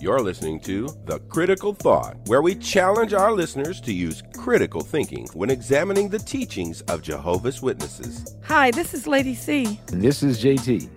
You're listening to The Critical Thought, where we challenge our listeners to use critical thinking when examining the teachings of Jehovah's Witnesses. Hi, this is Lady C. And this is JT.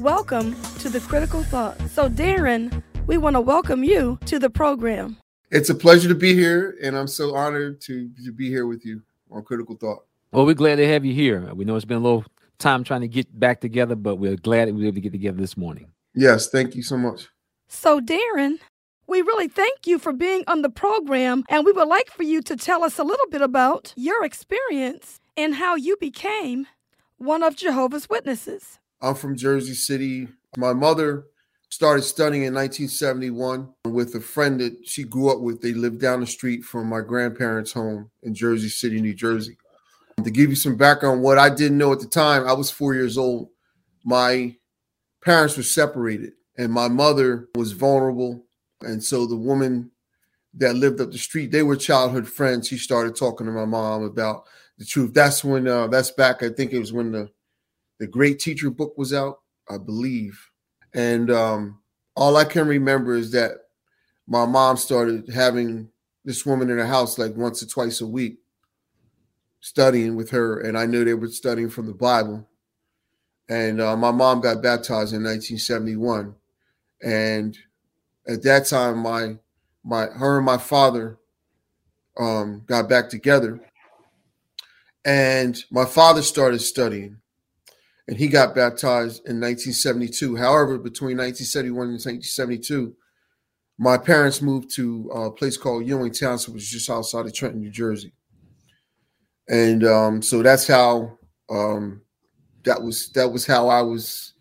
Welcome to The Critical Thought. So, Darren, we want to welcome you to the program. It's a pleasure to be here, and I'm so honored to, to be here with you on Critical Thought. Well, we're glad to have you here. We know it's been a little time trying to get back together, but we're glad that we were able to get together this morning. Yes, thank you so much. So, Darren, we really thank you for being on the program, and we would like for you to tell us a little bit about your experience and how you became one of Jehovah's Witnesses. I'm from Jersey City. My mother started studying in 1971 with a friend that she grew up with. They lived down the street from my grandparents' home in Jersey City, New Jersey. To give you some background, what I didn't know at the time, I was four years old. My parents were separated and my mother was vulnerable. And so the woman that lived up the street, they were childhood friends. She started talking to my mom about the truth. That's when uh, that's back. I think it was when the the Great Teacher book was out, I believe. And um, all I can remember is that my mom started having this woman in her house like once or twice a week, studying with her, and I knew they were studying from the Bible. And uh, my mom got baptized in 1971 and at that time my my her and my father um, got back together. And my father started studying and he got baptized in 1972 however between 1971 and 1972 my parents moved to a place called ewing township which is just outside of trenton new jersey and um, so that's how um, that was that was how i was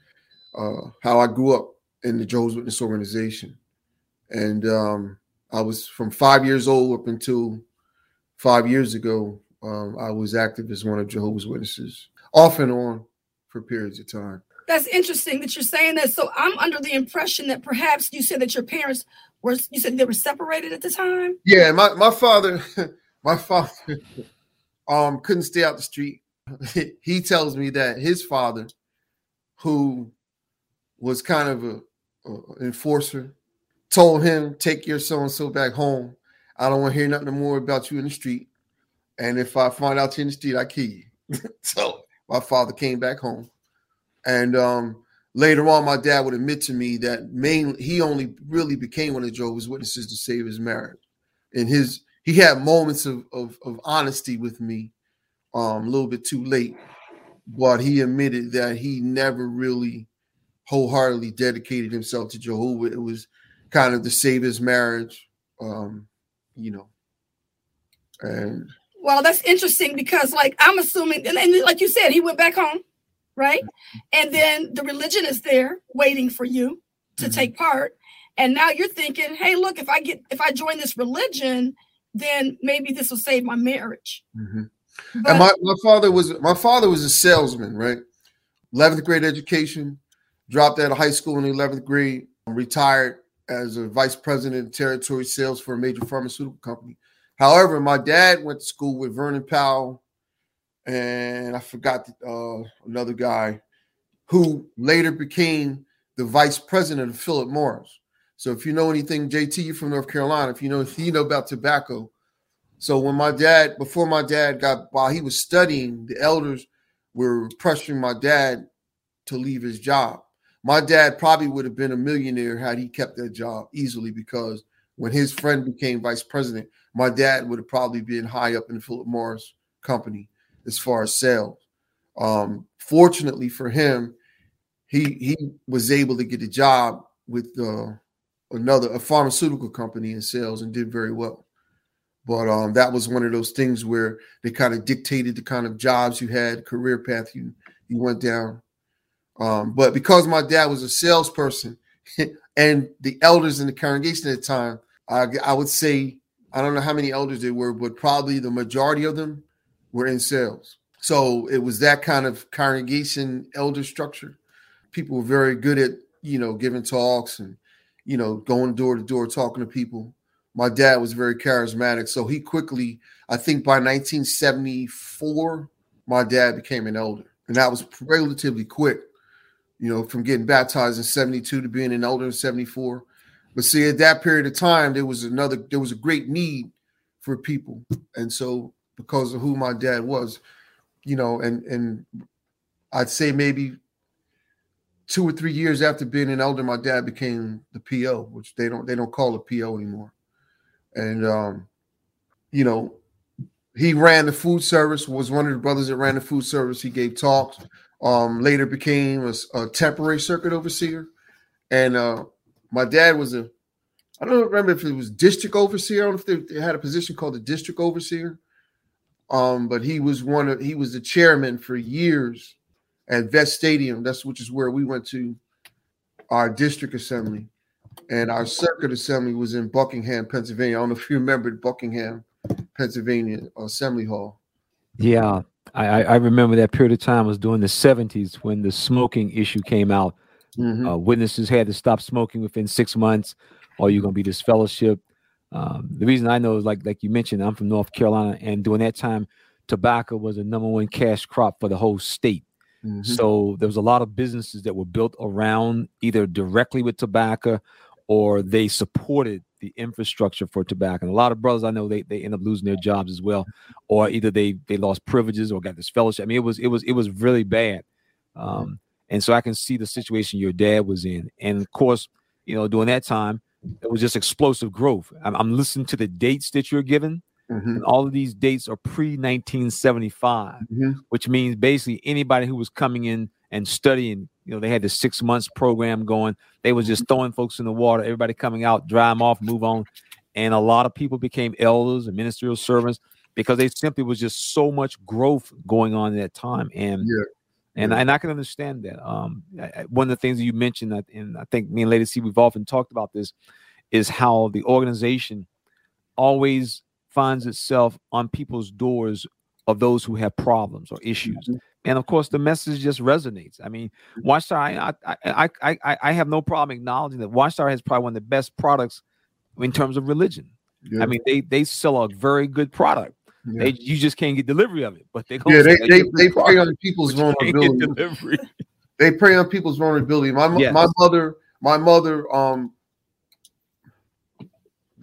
uh, how i grew up in the Jehovah's Witness organization. And um, I was from five years old up until five years ago, um, I was active as one of Jehovah's Witnesses, off and on for periods of time. That's interesting that you're saying that. So I'm under the impression that perhaps you said that your parents were, you said they were separated at the time? Yeah, my, my father, my father um, couldn't stay out the street. he tells me that his father, who was kind of a uh, enforcer told him, "Take your so and so back home. I don't want to hear nothing more about you in the street. And if I find out you're in the street, I kill you." so my father came back home, and um, later on, my dad would admit to me that mainly he only really became one of Jehovah's Witnesses to save his marriage. And his he had moments of of, of honesty with me, um, a little bit too late, but he admitted that he never really wholeheartedly dedicated himself to Jehovah. It was kind of to save his marriage, um, you know. And well, that's interesting because, like, I'm assuming, and, and like you said, he went back home, right? And then the religion is there waiting for you to mm-hmm. take part. And now you're thinking, hey, look, if I get, if I join this religion, then maybe this will save my marriage. Mm-hmm. But, and my, my father was my father was a salesman, right? 11th grade education, dropped out of high school in the 11th grade, retired as a vice president of territory sales for a major pharmaceutical company. However, my dad went to school with Vernon Powell, and I forgot uh, another guy who later became the vice president of Philip Morris. So if you know anything, JT, you're from North Carolina. If you know you know about tobacco, so when my dad, before my dad got, while he was studying, the elders were pressuring my dad to leave his job my dad probably would have been a millionaire had he kept that job easily because when his friend became vice president, my dad would have probably been high up in the Philip Morris company as far as sales. Um, fortunately for him, he he was able to get a job with uh, another a pharmaceutical company in sales and did very well. But um, that was one of those things where they kind of dictated the kind of jobs you had, career path you you went down. Um, but because my dad was a salesperson and the elders in the congregation at the time, I, I would say, I don't know how many elders there were, but probably the majority of them were in sales. So it was that kind of congregation elder structure. People were very good at, you know, giving talks and, you know, going door to door talking to people. My dad was very charismatic. So he quickly, I think by 1974, my dad became an elder. And that was relatively quick you know, from getting baptized in 72 to being an elder in 74. But see, at that period of time, there was another, there was a great need for people. And so because of who my dad was, you know, and and I'd say maybe two or three years after being an elder, my dad became the PO, which they don't they don't call a PO anymore. And um, you know, he ran the food service, was one of the brothers that ran the food service. He gave talks. Um, later became a, a temporary circuit overseer. And uh, my dad was a, I don't remember if it was district overseer. I don't know if they, they had a position called the district overseer. Um, but he was one of he was the chairman for years at Vet Stadium. That's which is where we went to our district assembly, and our circuit assembly was in Buckingham, Pennsylvania. I don't know if you remember Buckingham, Pennsylvania Assembly Hall. Yeah, I, I remember that period of time was during the 70s when the smoking issue came out. Mm-hmm. Uh, witnesses had to stop smoking within six months, or you're going to be disfellowshipped. Um, the reason I know is like like you mentioned, I'm from North Carolina, and during that time, tobacco was the number one cash crop for the whole state. Mm-hmm. So there was a lot of businesses that were built around either directly with tobacco or they supported the infrastructure for tobacco. And a lot of brothers I know they they end up losing their jobs as well, or either they they lost privileges or got disfellowship. I mean, it was it was it was really bad. Um, and so I can see the situation your dad was in, and of course, you know, during that time it was just explosive growth. I'm, I'm listening to the dates that you're given. Mm-hmm. And all of these dates are pre 1975, mm-hmm. which means basically anybody who was coming in and studying, you know, they had the six months program going. They was just mm-hmm. throwing folks in the water, everybody coming out, dry them off, move on. And a lot of people became elders and ministerial servants because they simply was just so much growth going on at that time. And yeah. And, and I can understand that. Um, one of the things that you mentioned, and I think me and Lady C, we've often talked about this, is how the organization always finds itself on people's doors of those who have problems or issues. Mm-hmm. And of course, the message just resonates. I mean, mm-hmm. Watchtower, I, I, I, I, I have no problem acknowledging that Watchtower has probably one of the best products in terms of religion. Yeah. I mean, they they sell a very good product. Yeah. They, you just can't get delivery of it, but they yeah they they, they prey on people's vulnerability. They prey on people's vulnerability. My yes. my mother my mother um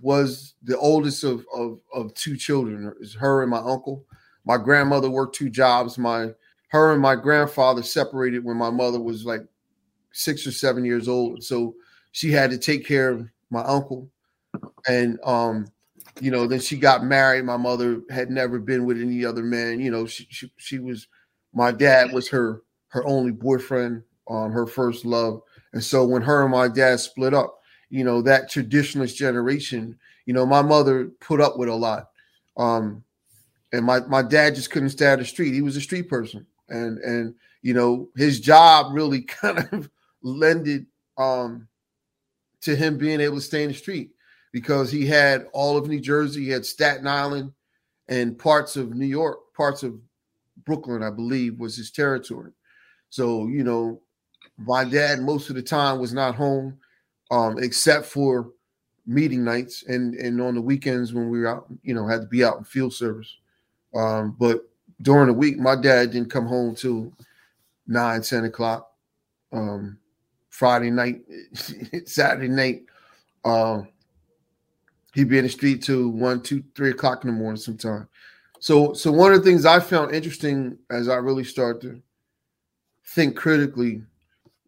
was the oldest of of of two children. Is her and my uncle. My grandmother worked two jobs. My her and my grandfather separated when my mother was like six or seven years old. So she had to take care of my uncle, and um you know, then she got married. My mother had never been with any other man. You know, she she, she was my dad was her her only boyfriend, um, her first love. And so when her and my dad split up, you know, that traditionalist generation, you know, my mother put up with a lot. Um, and my my dad just couldn't stay out the street. He was a street person. And and you know, his job really kind of lended um to him being able to stay in the street because he had all of New Jersey, he had Staten Island, and parts of New York, parts of Brooklyn, I believe, was his territory. So, you know, my dad most of the time was not home, um, except for meeting nights and and on the weekends when we were out, you know, had to be out in field service. Um, but during the week, my dad didn't come home till nine, ten o'clock. Um, Friday night, Saturday night. Um, he'd be in the street till one, two, three o'clock in the morning sometime. So, so one of the things I found interesting as I really start to think critically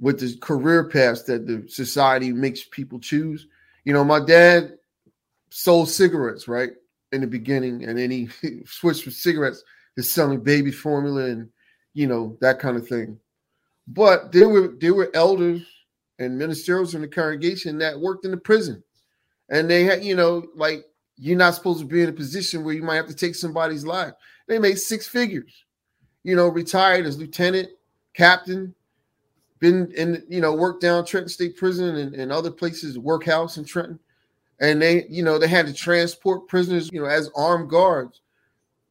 with the career paths that the society makes people choose. You know, my dad sold cigarettes right in the beginning, and then he switched from cigarettes to selling baby formula and you know that kind of thing. But there were there were elders and ministerials in the congregation that worked in the prison and they had, you know, like you're not supposed to be in a position where you might have to take somebody's life. They made six figures, you know, retired as lieutenant, captain, been in, you know, worked down Trenton State Prison and, and other places, workhouse in Trenton. And they, you know, they had to transport prisoners, you know, as armed guards.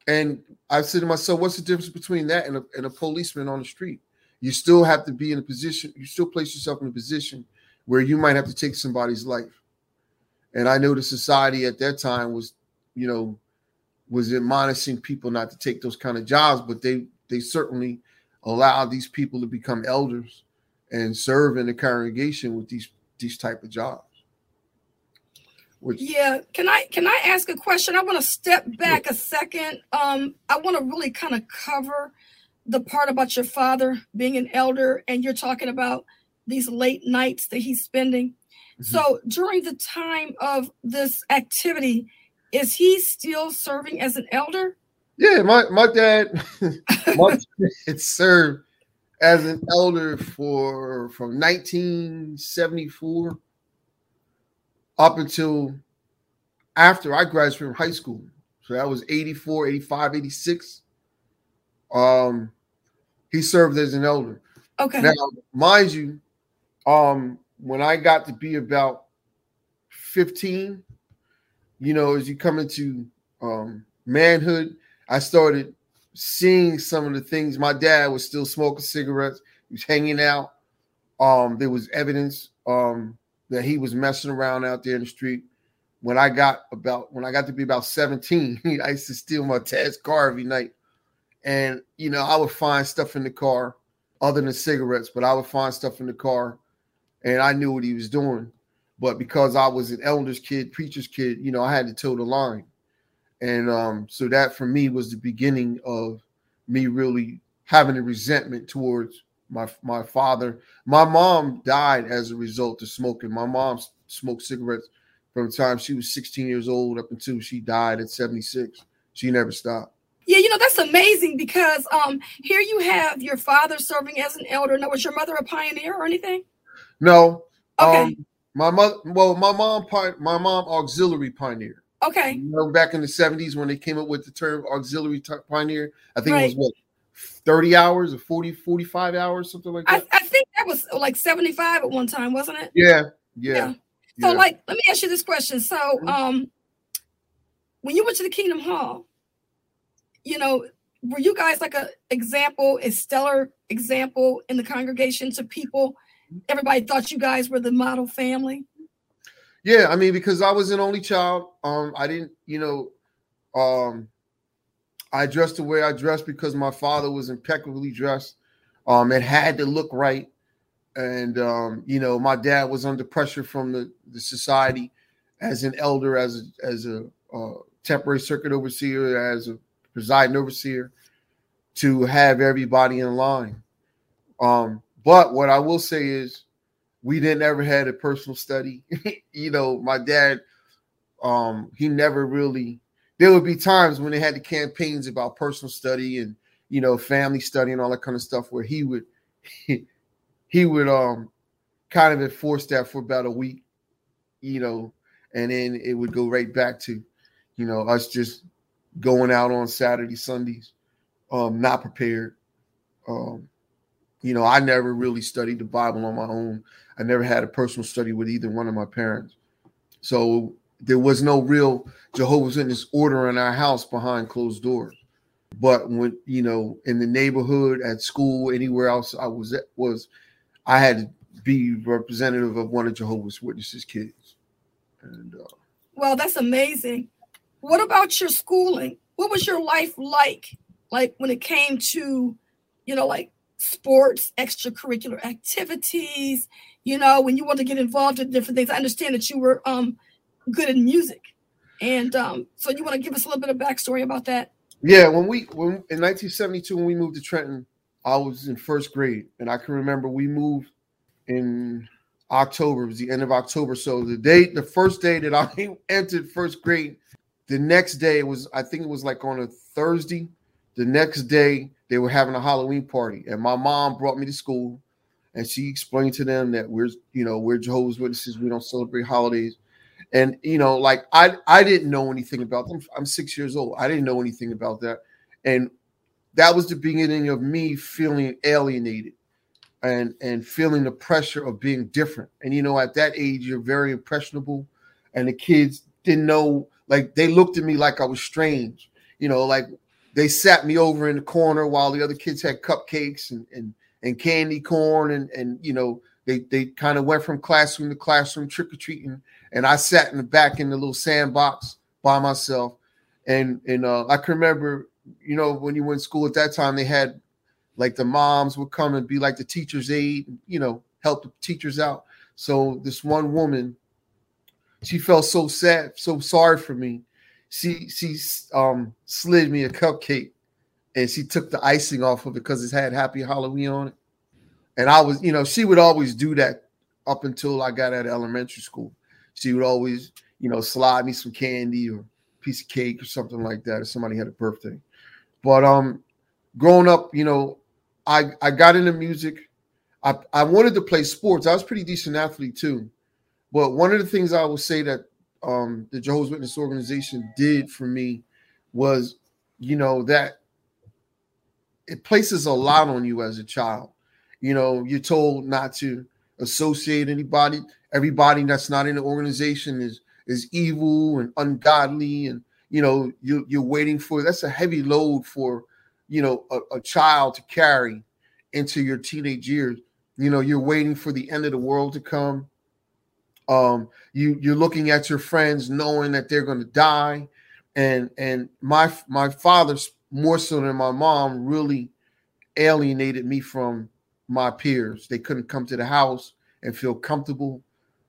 And I said to myself, what's the difference between that and a, and a policeman on the street? You still have to be in a position, you still place yourself in a position where you might have to take somebody's life. And I know the society at that time was, you know, was admonishing people not to take those kind of jobs, but they they certainly allowed these people to become elders and serve in the congregation with these these type of jobs. Which, yeah, can I can I ask a question? I want to step back a second. Um, I want to really kind of cover the part about your father being an elder, and you're talking about these late nights that he's spending. Mm-hmm. So during the time of this activity, is he still serving as an elder? Yeah, my my dad, my dad served as an elder for from 1974 up until after I graduated from high school. So that was 84, 85, 86. Um, he served as an elder. Okay. Now, mind you, um, when I got to be about 15, you know, as you come into um manhood, I started seeing some of the things. My dad was still smoking cigarettes, he was hanging out. Um, there was evidence um that he was messing around out there in the street. When I got about when I got to be about 17, I used to steal my dad's car every night. And you know, I would find stuff in the car other than cigarettes, but I would find stuff in the car and I knew what he was doing. But because I was an elder's kid, preacher's kid, you know, I had to toe the line. And um, so that for me was the beginning of me really having a resentment towards my my father. My mom died as a result of smoking. My mom smoked cigarettes from the time she was 16 years old up until she died at 76. She never stopped. Yeah, you know that's amazing because um here you have your father serving as an elder. Now, was your mother a pioneer or anything? No. Okay. Um, my mother, well, my mom, my mom, auxiliary pioneer. Okay. You know, back in the 70s when they came up with the term auxiliary pioneer, I think right. it was what 30 hours or 40, 45 hours, something like that. I, I, think that was like 75 at one time, wasn't it? Yeah. Yeah. yeah. So, yeah. like, let me ask you this question. So, mm-hmm. um, when you went to the Kingdom Hall, you know, were you guys like a example, a stellar example in the congregation to people? Everybody thought you guys were the model family. Yeah, I mean, because I was an only child, um, I didn't, you know, um, I dressed the way I dressed because my father was impeccably dressed. Um, it had to look right, and um, you know, my dad was under pressure from the, the society as an elder, as a, as a uh, temporary circuit overseer, as a presiding overseer, to have everybody in line. Um, but what I will say is, we didn't ever had a personal study. you know, my dad, um, he never really. There would be times when they had the campaigns about personal study and you know family study and all that kind of stuff, where he would he, he would um kind of enforce that for about a week, you know, and then it would go right back to, you know, us just going out on Saturday, Sundays, um, not prepared. Um, you know, I never really studied the Bible on my own. I never had a personal study with either one of my parents. So there was no real Jehovah's Witness order in our house behind closed doors. But when you know, in the neighborhood, at school, anywhere else I was at, was I had to be representative of one of Jehovah's Witnesses kids. And uh, well, that's amazing. What about your schooling? What was your life like? Like when it came to, you know, like sports, extracurricular activities, you know, when you want to get involved in different things. I understand that you were um, good in music. And um, so you want to give us a little bit of backstory about that? Yeah, when we when in 1972 when we moved to Trenton, I was in first grade, and I can remember we moved in October. It was the end of October. So the day, the first day that I entered first grade, the next day was I think it was like on a Thursday. The next day they were having a Halloween party, and my mom brought me to school, and she explained to them that we're you know we're Jehovah's Witnesses, we don't celebrate holidays, and you know like I I didn't know anything about them. I'm six years old. I didn't know anything about that, and that was the beginning of me feeling alienated and and feeling the pressure of being different. And you know, at that age, you're very impressionable, and the kids didn't know. Like they looked at me like I was strange. You know, like they sat me over in the corner while the other kids had cupcakes and and, and candy corn and and you know they they kind of went from classroom to classroom trick or treating and I sat in the back in the little sandbox by myself and and uh, I can remember you know when you went to school at that time they had like the moms would come and be like the teacher's aide, you know, help the teachers out. So this one woman, she felt so sad, so sorry for me. She she um slid me a cupcake and she took the icing off of it because it had happy Halloween on it. And I was, you know, she would always do that up until I got out of elementary school. She would always, you know, slide me some candy or piece of cake or something like that if somebody had a birthday. But um growing up, you know, I I got into music. I, I wanted to play sports. I was pretty decent athlete too. But one of the things I will say that um, the Jehovah's Witness organization did for me was, you know, that it places a lot on you as a child. You know, you're told not to associate anybody. Everybody that's not in the organization is is evil and ungodly, and you know, you you're waiting for that's a heavy load for you know a, a child to carry into your teenage years. You know, you're waiting for the end of the world to come. Um, you you're looking at your friends knowing that they're going to die, and and my my father's more so than my mom really alienated me from my peers. They couldn't come to the house and feel comfortable.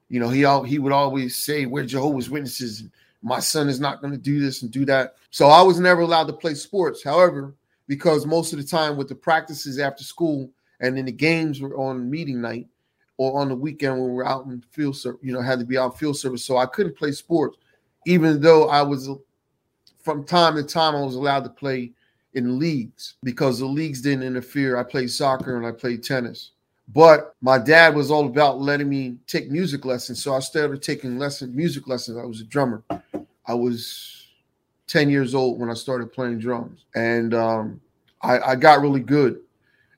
You know, he he would always say, "We're Jehovah's Witnesses. My son is not going to do this and do that." So I was never allowed to play sports. However, because most of the time with the practices after school and then the games were on meeting night or on the weekend when we were out in field service, you know, had to be out field service. So I couldn't play sports, even though I was from time to time I was allowed to play in leagues because the leagues didn't interfere. I played soccer and I played tennis. But my dad was all about letting me take music lessons. So I started taking lesson music lessons. I was a drummer. I was 10 years old when I started playing drums. And um, I, I got really good.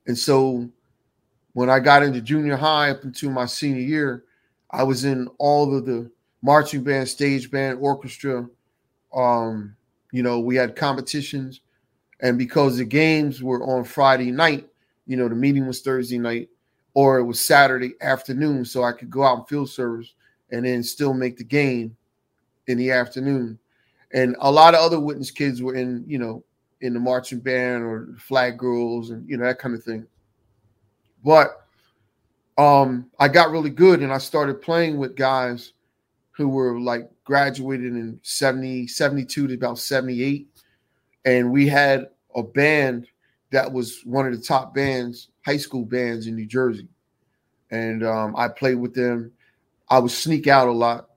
And so when I got into junior high up until my senior year, I was in all of the marching band, stage band, orchestra. Um, you know, we had competitions. And because the games were on Friday night, you know, the meeting was Thursday night or it was Saturday afternoon. So I could go out and field service and then still make the game in the afternoon. And a lot of other witness kids were in, you know, in the marching band or flag girls and you know that kind of thing. But um I got really good and I started playing with guys who were like graduated in 70 72 to about 78 and we had a band that was one of the top bands high school bands in New Jersey. And um, I played with them. I would sneak out a lot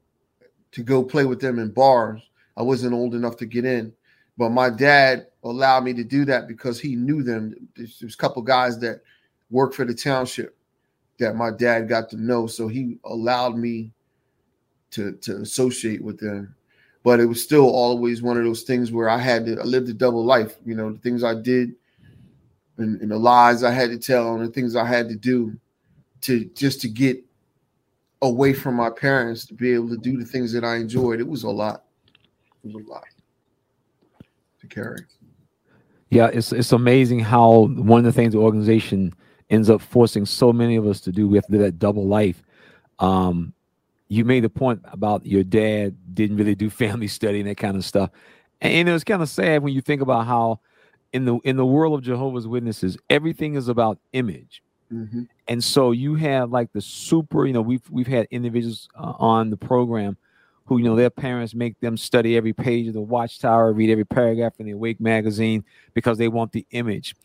to go play with them in bars. I wasn't old enough to get in. But my dad allowed me to do that because he knew them. There's, there's a couple guys that work for the township that my dad got to know, so he allowed me to to associate with them. But it was still always one of those things where I had to I lived a double life. You know, the things I did and, and the lies I had to tell and the things I had to do to just to get away from my parents to be able to do the things that I enjoyed. It was a lot. It was a lot to carry. Yeah, it's it's amazing how one of the things the organization ends up forcing so many of us to do. We have to do that double life. Um, you made the point about your dad didn't really do family study and that kind of stuff, and, and it was kind of sad when you think about how in the in the world of Jehovah's Witnesses, everything is about image. Mm-hmm. And so you have like the super, you know, we've we've had individuals uh, on the program who you know their parents make them study every page of the Watchtower, read every paragraph in the Awake magazine because they want the image.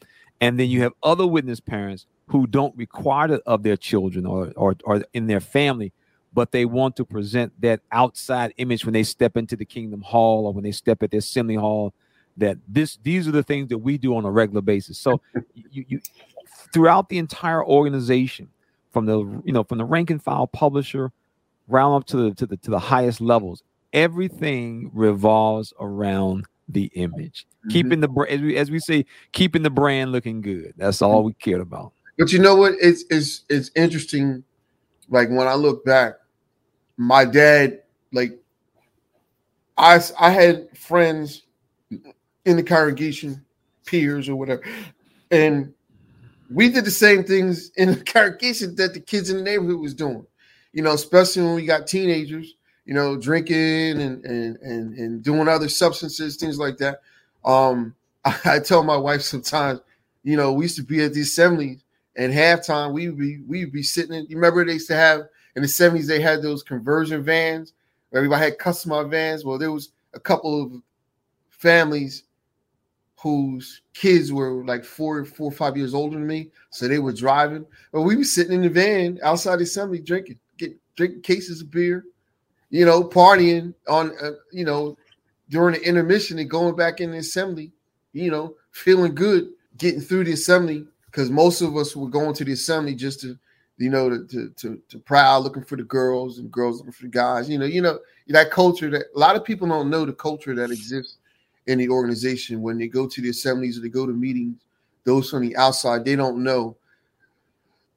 And then you have other witness parents who don't require it of their children or, or, or in their family, but they want to present that outside image when they step into the kingdom hall or when they step at their assembly hall that this these are the things that we do on a regular basis. So you, you throughout the entire organization, from the you know from the rank and file publisher round up to the to the to the highest levels. Everything revolves around the image, mm-hmm. keeping the as we as we say, keeping the brand looking good. That's all we cared about. But you know what? It's it's it's interesting. Like when I look back, my dad, like I I had friends in the congregation, peers or whatever, and we did the same things in the congregation that the kids in the neighborhood was doing you know, especially when we got teenagers, you know, drinking and and and, and doing other substances, things like that. Um, I, I tell my wife sometimes, you know, we used to be at the assembly and halftime we be we be sitting in. You remember they used to have in the 70s they had those conversion vans where everybody had customized vans. Well, there was a couple of families whose kids were like four, four or five years older than me, so they were driving. But we were sitting in the van outside the assembly drinking, get drinking cases of beer, you know, partying on, uh, you know, during the intermission and going back in the assembly, you know, feeling good, getting through the assembly because most of us were going to the assembly just to, you know, to, to to to proud, looking for the girls and girls looking for the guys. You know, you know that culture that a lot of people don't know the culture that exists in the organization when they go to the assemblies or they go to meetings. Those from the outside, they don't know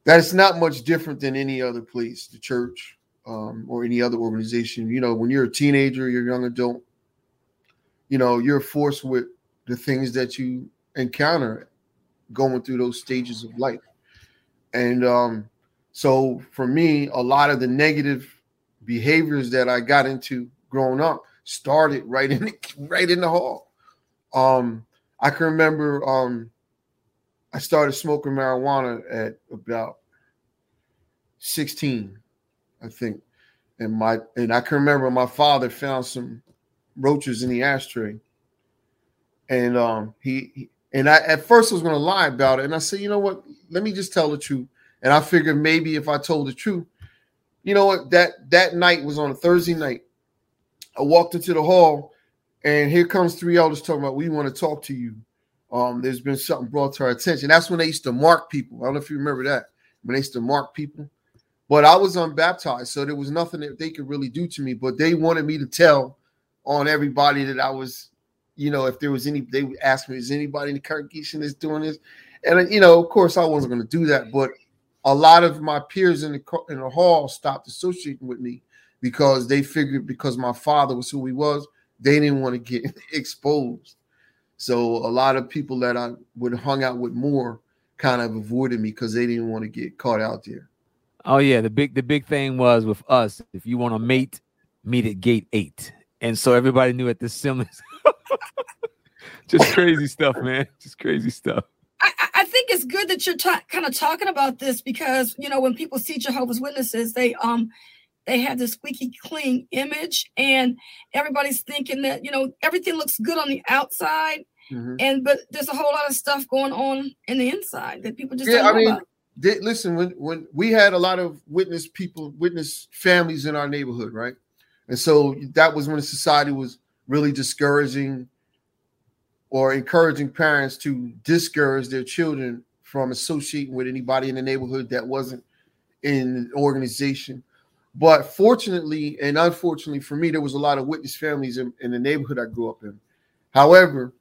that it's not much different than any other place, the church um, or any other organization. You know, when you're a teenager, you're a young adult, you know, you're forced with the things that you encounter going through those stages of life. And um, so for me, a lot of the negative behaviors that I got into growing up started right in the, right in the hall. Um, I can remember um, I started smoking marijuana at about 16, I think. And my and I can remember my father found some roaches in the ashtray. And um, he, he and I at first I was gonna lie about it. And I said, you know what? Let me just tell the truth. And I figured maybe if I told the truth, you know what? That that night was on a Thursday night. I walked into the hall, and here comes three elders talking about we want to talk to you. Um, there's been something brought to our attention. That's when they used to mark people. I don't know if you remember that. When they used to mark people. But I was unbaptized, so there was nothing that they could really do to me. But they wanted me to tell on everybody that I was, you know, if there was any, they would ask me, is anybody in the congregation that's doing this? And uh, you know, of course, I wasn't going to do that. But a lot of my peers in the in the hall stopped associating with me because they figured because my father was who he was, they didn't want to get exposed. So a lot of people that I would hung out with more kind of avoided me because they didn't want to get caught out there. Oh yeah, the big the big thing was with us, if you want to mate, meet at gate eight. And so everybody knew at the Simmons. Just crazy stuff, man. Just crazy stuff. I, I think it's good that you're ta- kind of talking about this because you know when people see Jehovah's Witnesses, they um they have this squeaky clean image, and everybody's thinking that you know everything looks good on the outside, mm-hmm. and but there's a whole lot of stuff going on in the inside that people just yeah. I mean, they, listen, when when we had a lot of witness people, witness families in our neighborhood, right, and so that was when society was really discouraging or encouraging parents to discourage their children from associating with anybody in the neighborhood that wasn't in the organization. But fortunately and unfortunately for me, there was a lot of witness families in, in the neighborhood I grew up in. However,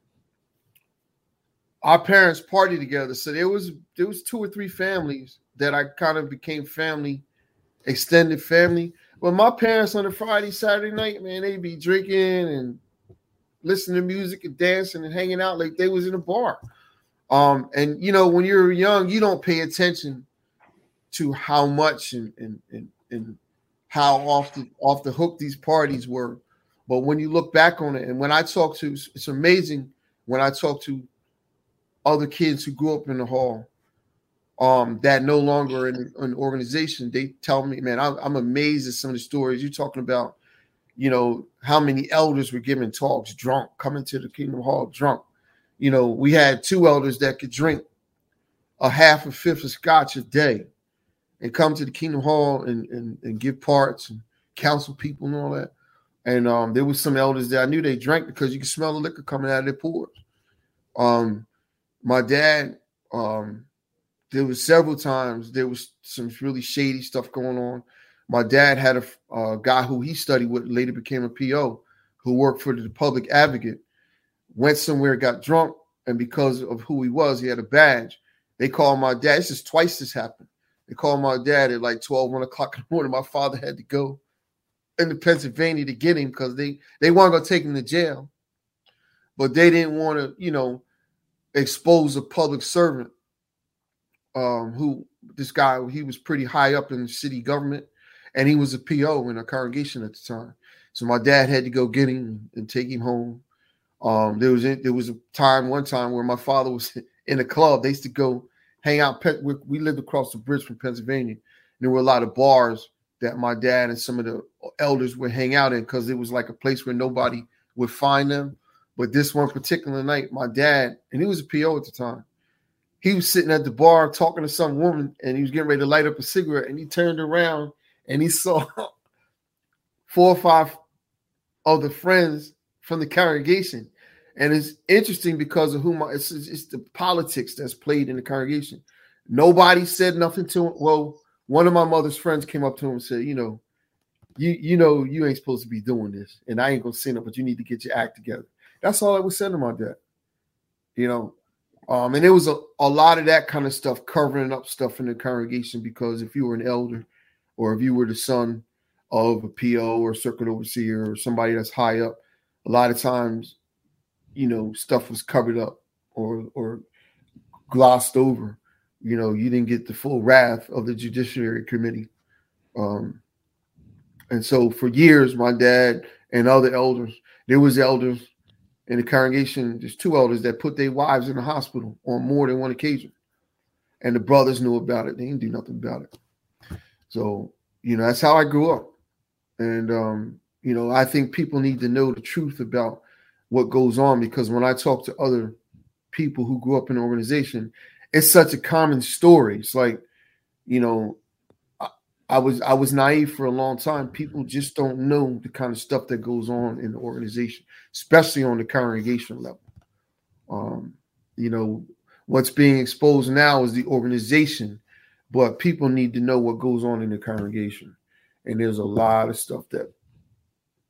our parents party together, so there was there was two or three families that I kind of became family, extended family. But my parents on a Friday, Saturday night, man, they'd be drinking and listening to music and dancing and hanging out like they was in a bar. Um, and you know, when you're young, you don't pay attention to how much and and and, and how off the off the hook these parties were. But when you look back on it, and when I talk to, it's amazing when I talk to other kids who grew up in the hall, um, that no longer in an organization, they tell me, man, I'm, I'm amazed at some of the stories you're talking about you know, how many elders were giving talks drunk, coming to the Kingdom Hall drunk. You know, we had two elders that could drink a half a fifth of scotch a day and come to the Kingdom Hall and, and, and give parts and counsel people and all that. And um, there was some elders that I knew they drank because you could smell the liquor coming out of their pores. Um, my dad, um, there was several times there was some really shady stuff going on my dad had a, guy who he studied with, later became a PO, who worked for the public advocate, went somewhere, got drunk, and because of who he was, he had a badge. They called my dad. This is twice this happened. They called my dad at like 12, 1 o'clock in the morning. My father had to go into Pennsylvania to get him because they, they weren't going to take him to jail. But they didn't want to, you know, expose a public servant um, who this guy, he was pretty high up in city government and he was a PO in a congregation at the time. So my dad had to go get him and take him home. Um, there was there was a time, one time, where my father was in a club. They used to go hang out. We lived across the bridge from Pennsylvania. and There were a lot of bars that my dad and some of the elders would hang out in because it was like a place where nobody would find them. But this one particular night, my dad, and he was a PO at the time, he was sitting at the bar talking to some woman and he was getting ready to light up a cigarette and he turned around and he saw four or five of the friends from the congregation. And it's interesting because of whom it's, it's the politics that's played in the congregation. Nobody said nothing to him. Well, one of my mother's friends came up to him and said, you know, you you know you ain't supposed to be doing this, and I ain't gonna say no, but you need to get your act together. That's all I was saying to my dad. You know, um, and there was a, a lot of that kind of stuff covering up stuff in the congregation because if you were an elder or if you were the son of a PO or circuit overseer or somebody that's high up, a lot of times, you know, stuff was covered up or or glossed over. You know, you didn't get the full wrath of the judiciary committee. Um, and so for years, my dad and other elders, there was elders in the congregation, there's two elders that put their wives in the hospital on more than one occasion. And the brothers knew about it. They didn't do nothing about it. So, you know, that's how I grew up. And um, you know, I think people need to know the truth about what goes on because when I talk to other people who grew up in an organization, it's such a common story. It's like, you know, I was I was naive for a long time. People just don't know the kind of stuff that goes on in the organization, especially on the congregation level. Um, you know, what's being exposed now is the organization, but people need to know what goes on in the congregation. And there's a lot of stuff that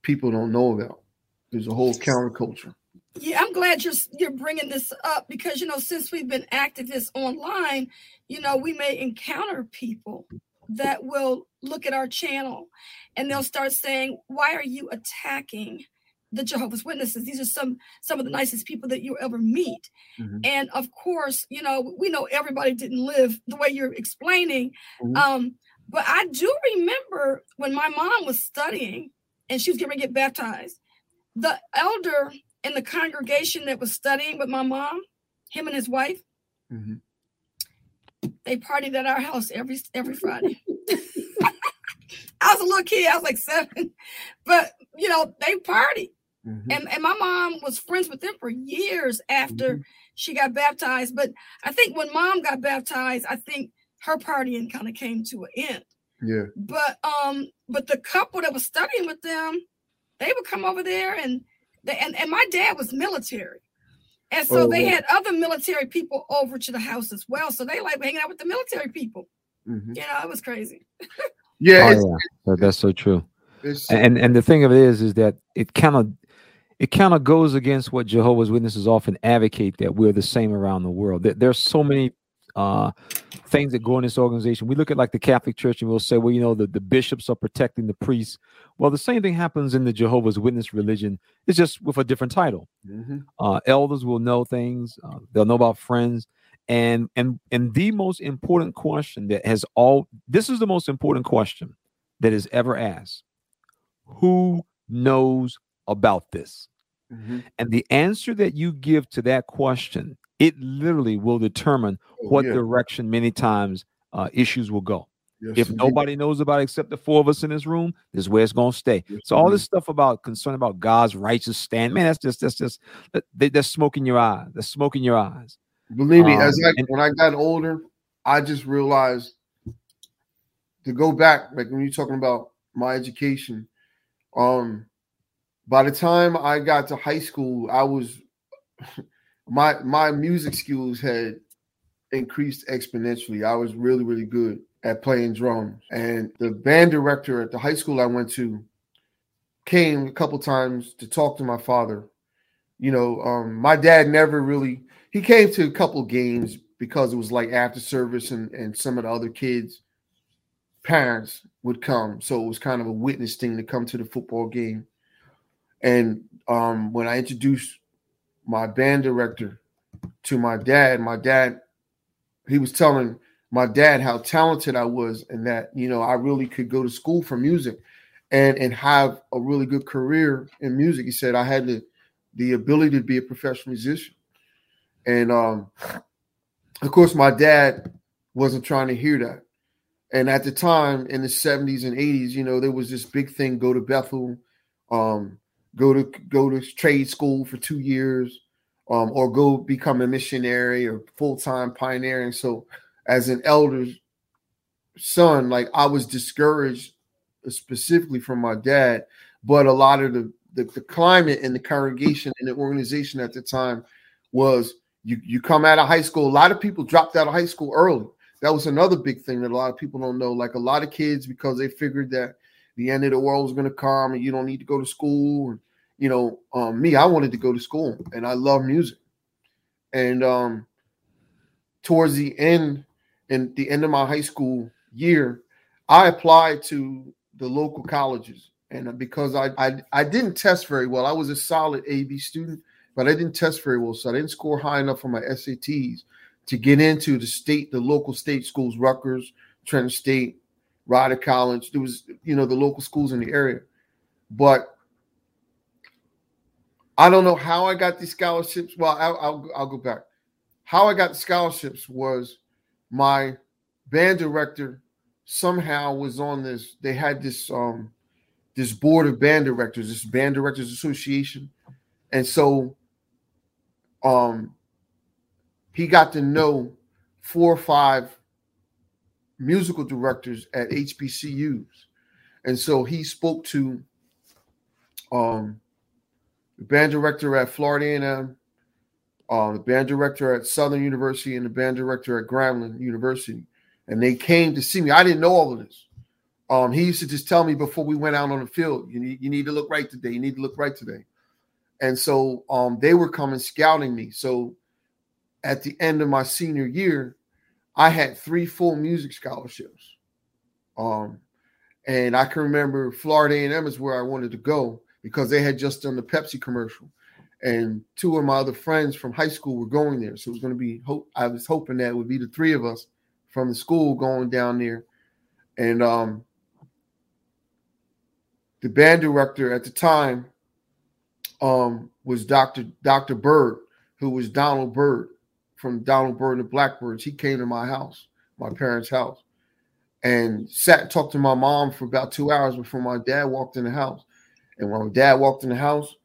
people don't know about. There's a whole counterculture. Yeah, I'm glad you're you're bringing this up because you know since we've been activists online, you know we may encounter people that will look at our channel and they'll start saying, Why are you attacking the Jehovah's Witnesses? These are some some of the nicest people that you ever meet. Mm-hmm. And of course, you know, we know everybody didn't live the way you're explaining. Mm-hmm. Um, but I do remember when my mom was studying and she was going to get baptized, the elder in the congregation that was studying with my mom, him and his wife, mm-hmm. They partied at our house every every Friday. I was a little kid. I was like seven, but you know they party, mm-hmm. and and my mom was friends with them for years after mm-hmm. she got baptized. But I think when mom got baptized, I think her partying kind of came to an end. Yeah. But um, but the couple that was studying with them, they would come over there and they and, and my dad was military. And so oh, they had other military people over to the house as well. So they like hanging out with the military people. Mm-hmm. You know, it was crazy. yeah, oh, yeah. that's so true. And and the thing of it is, is that it kind of it kind of goes against what Jehovah's Witnesses often advocate that we're the same around the world. That There's so many uh, things that go in this organization. We look at like the Catholic Church and we'll say, well, you know, the, the bishops are protecting the priests. Well, the same thing happens in the Jehovah's Witness religion. It's just with a different title. Mm-hmm. Uh, elders will know things. Uh, they'll know about friends. And and and the most important question that has all this is the most important question that is ever asked. Who knows about this? Mm-hmm. And the answer that you give to that question it literally will determine oh, what yeah. direction many times uh, issues will go. Yes, if indeed. nobody knows about it except the four of us in this room, this is where it's going to stay. Yes, so all this stuff about concern about God's righteous stand, man, that's just that's just they, are smoking your eyes. They're smoking your eyes. Believe me, um, as I, and, when I got older, I just realized to go back, like when you're talking about my education, um, by the time I got to high school, I was my my music skills had increased exponentially. I was really really good at playing drums, and the band director at the high school I went to came a couple times to talk to my father. You know, um, my dad never really he came to a couple games because it was like after service and and some of the other kids parents would come so it was kind of a witness thing to come to the football game and um, when i introduced my band director to my dad. My dad, he was telling my dad how talented I was and that, you know, I really could go to school for music and and have a really good career in music. He said I had the the ability to be a professional musician. And um of course, my dad wasn't trying to hear that. And at the time in the 70s and 80s, you know, there was this big thing go to Bethel, um, go to go to trade school for two years, um, or go become a missionary or full-time pioneering. So as an elder son, like I was discouraged specifically from my dad, but a lot of the, the, the climate in the congregation and the organization at the time was you you come out of high school. A lot of people dropped out of high school early. That was another big thing that a lot of people don't know. Like a lot of kids, because they figured that the end of the world was going to come and you don't need to go to school. And you know, um, me, I wanted to go to school and I love music. And um, towards the end, and the end of my high school year, I applied to the local colleges. And because I, I I didn't test very well, I was a solid AB student, but I didn't test very well, so I didn't score high enough for my SATs to get into the state, the local state schools, Rutgers, Trenton State, Rider College. There was, you know, the local schools in the area. But I don't know how I got these scholarships. Well, I'll, I'll, I'll go back. How I got the scholarships was my band director somehow was on this. They had this um this board of band directors, this band directors association, and so um he got to know four or five musical directors at HBCUs. And so he spoke to um, band director at Florida A&M, uh, the band director at Southern University, and the band director at Grambling University. And they came to see me. I didn't know all of this. Um, he used to just tell me before we went out on the field, you need, you need to look right today. You need to look right today. And so um, they were coming scouting me. So at the end of my senior year, I had three full music scholarships. Um, and I can remember Florida A&M is where I wanted to go because they had just done the Pepsi commercial, and two of my other friends from high school were going there. So it was going to be hope. I was hoping that would be the three of us from the school going down there, and um, the band director at the time um, was Dr. Dr. Byrd, who was Donald Byrd from Donald Byrd and the Blackbyrds. He came to my house, my parents' house, and sat and talked to my mom for about two hours before my dad walked in the house. And when my dad walked in the house,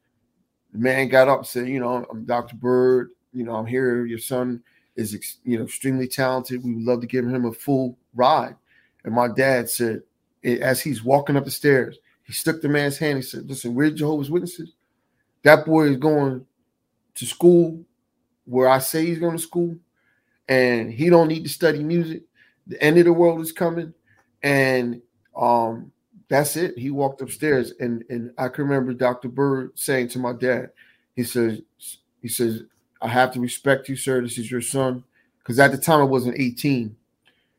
the man got up and said, "You know, I'm Dr. Byrd. You know, I'm here. Your son is, you know, extremely talented. We would love to give him a full ride." And my dad said, as he's walking up the stairs, he stuck the man's hand. He said, "Listen, we're Jehovah's Witnesses. That boy is going to school where I say he's going to school, and he don't need to study music. The end of the world is coming, and um, that's it. He walked upstairs, and and I can remember Dr. Byrd saying to my dad, he says, he says, I have to respect you, sir. This is your son, because at the time I wasn't 18.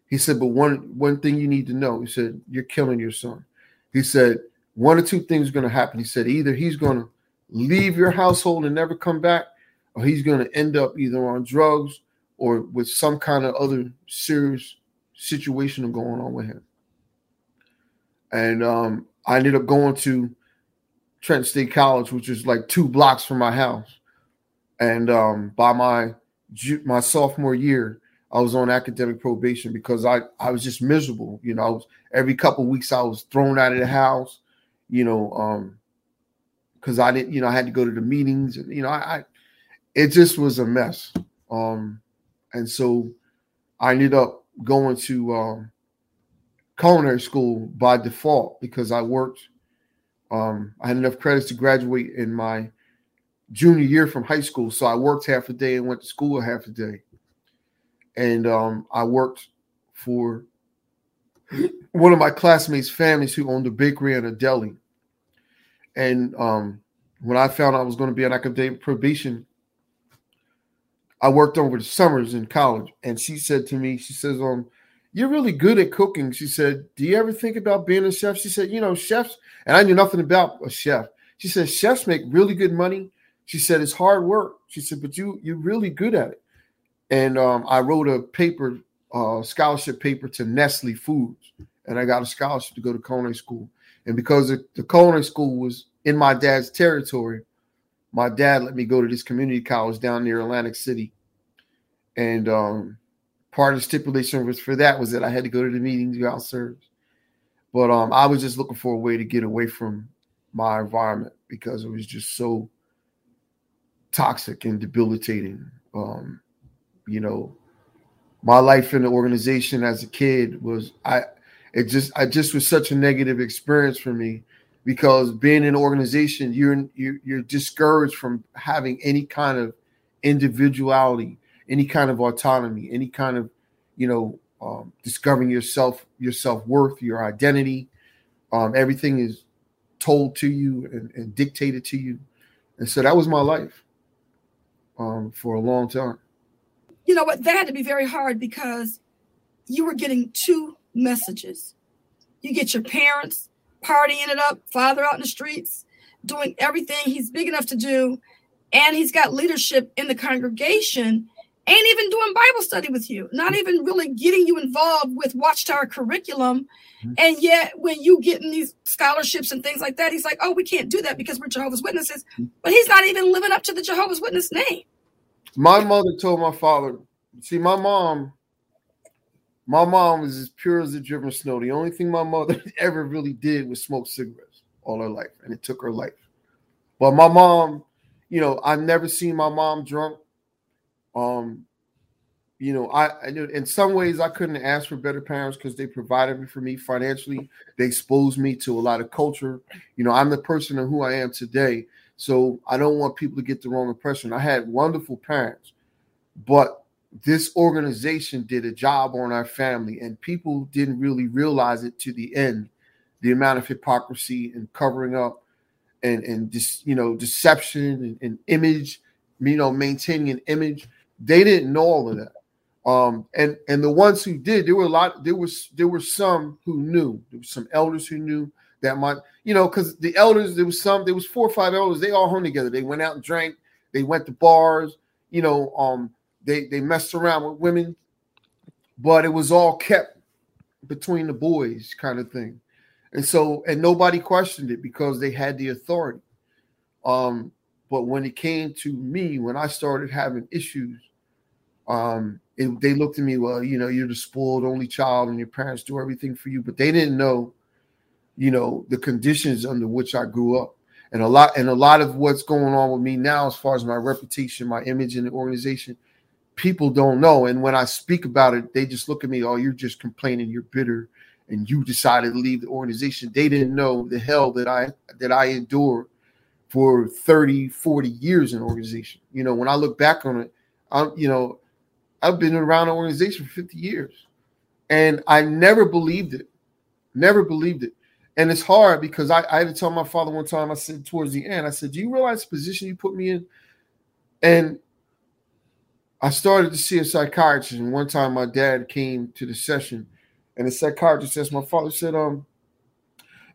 He said, but one one thing you need to know, he said, you're killing your son. He said, one or two things are going to happen. He said, either he's going to leave your household and never come back, or he's going to end up either on drugs or with some kind of other serious situation going on with him. And um, I ended up going to Trent State College, which is like two blocks from my house. And um, by my my sophomore year, I was on academic probation because I, I was just miserable. You know, was every couple weeks I was thrown out of the house, you know, um, because I didn't, you know, I had to go to the meetings and you know, I, I it just was a mess. Um, and so I ended up going to um, culinary school by default because I worked. Um, I had enough credits to graduate in my junior year from high school, so I worked half a day and went to school half a day. And um, I worked for one of my classmates' families who owned a bakery and a deli. And um, when I found I was going to be on academic probation, I worked over the summers in college, and she said to me, she says, "Um, you're really good at cooking." She said, "Do you ever think about being a chef?" She said, "You know, chefs," and I knew nothing about a chef. She said, "Chefs make really good money." She said, "It's hard work." She said, "But you you're really good at it." And um, I wrote a paper, uh, scholarship paper to Nestle Foods, and I got a scholarship to go to culinary school. And because the, the culinary school was in my dad's territory, my dad let me go to this community college down near Atlantic City. And um, part of the stipulation was for that was that I had to go to the meetings, go out. But um, I was just looking for a way to get away from my environment because it was just so toxic and debilitating. Um, you know, my life in the organization as a kid was I it just I just was such a negative experience for me because being in an organization you're, you're discouraged from having any kind of individuality, any kind of autonomy, any kind of you know um, discovering yourself, your self worth, your identity. Um, everything is told to you and, and, dictated to you, and so that was my life um, for a long time. You know what? That had to be very hard because you were getting two messages. You get your parents partying it up, father out in the streets, doing everything he's big enough to do, and he's got leadership in the congregation ain't even doing Bible study with you, not even really getting you involved with Watchtower curriculum. Mm-hmm. And yet, when you get in these scholarships and things like that, he's like, oh, we can't do that because we're Jehovah's Witnesses. Mm-hmm. But he's not even living up to the Jehovah's Witness name. My mother told my father, see, my mom, my mom was as pure as the driven snow. The only thing my mother ever really did was smoke cigarettes all her life, and it took her life. But my mom, you know, I've never seen my mom drunk. Um, you know, I, I in some ways I couldn't ask for better parents because they provided for me financially. They exposed me to a lot of culture. You know, I'm the person of who I am today. So I don't want people to get the wrong impression. I had wonderful parents, but this organization did a job on our family, and people didn't really realize it to the end. The amount of hypocrisy and covering up and and just you know deception and, and image, you know, maintaining an image they didn't know all of that. Um, and and the ones who did, there were a lot. There was there were some who knew. There were some elders who knew that might, you know, because the elders there was some. There was four or five elders. They all hung together. They went out and drank. They went to bars. You know, um, they they messed around with women, but it was all kept between the boys, kind of thing. And so, and nobody questioned it because they had the authority. Um, but when it came to me, when I started having issues, um, they looked at me, well, you know, you're the spoiled only child and your parents do everything for you, but they didn't know, you know, the conditions under which I grew up. And a lot, and a lot of what's going on with me now, as far as my reputation, my image in the organization, people don't know. And when I speak about it, they just look at me, oh, you're just complaining, you're bitter, and you decided to leave the organization. They didn't know the hell that I that I endured for 30, 40 years in organization. You know, when I look back on it, I'm, you know, I've been around an organization for 50 years and I never believed it. Never believed it. And it's hard because I, I had to tell my father one time, I said towards the end, I said, Do you realize the position you put me in? And I started to see a psychiatrist. And one time my dad came to the session and the psychiatrist asked my father, said, um,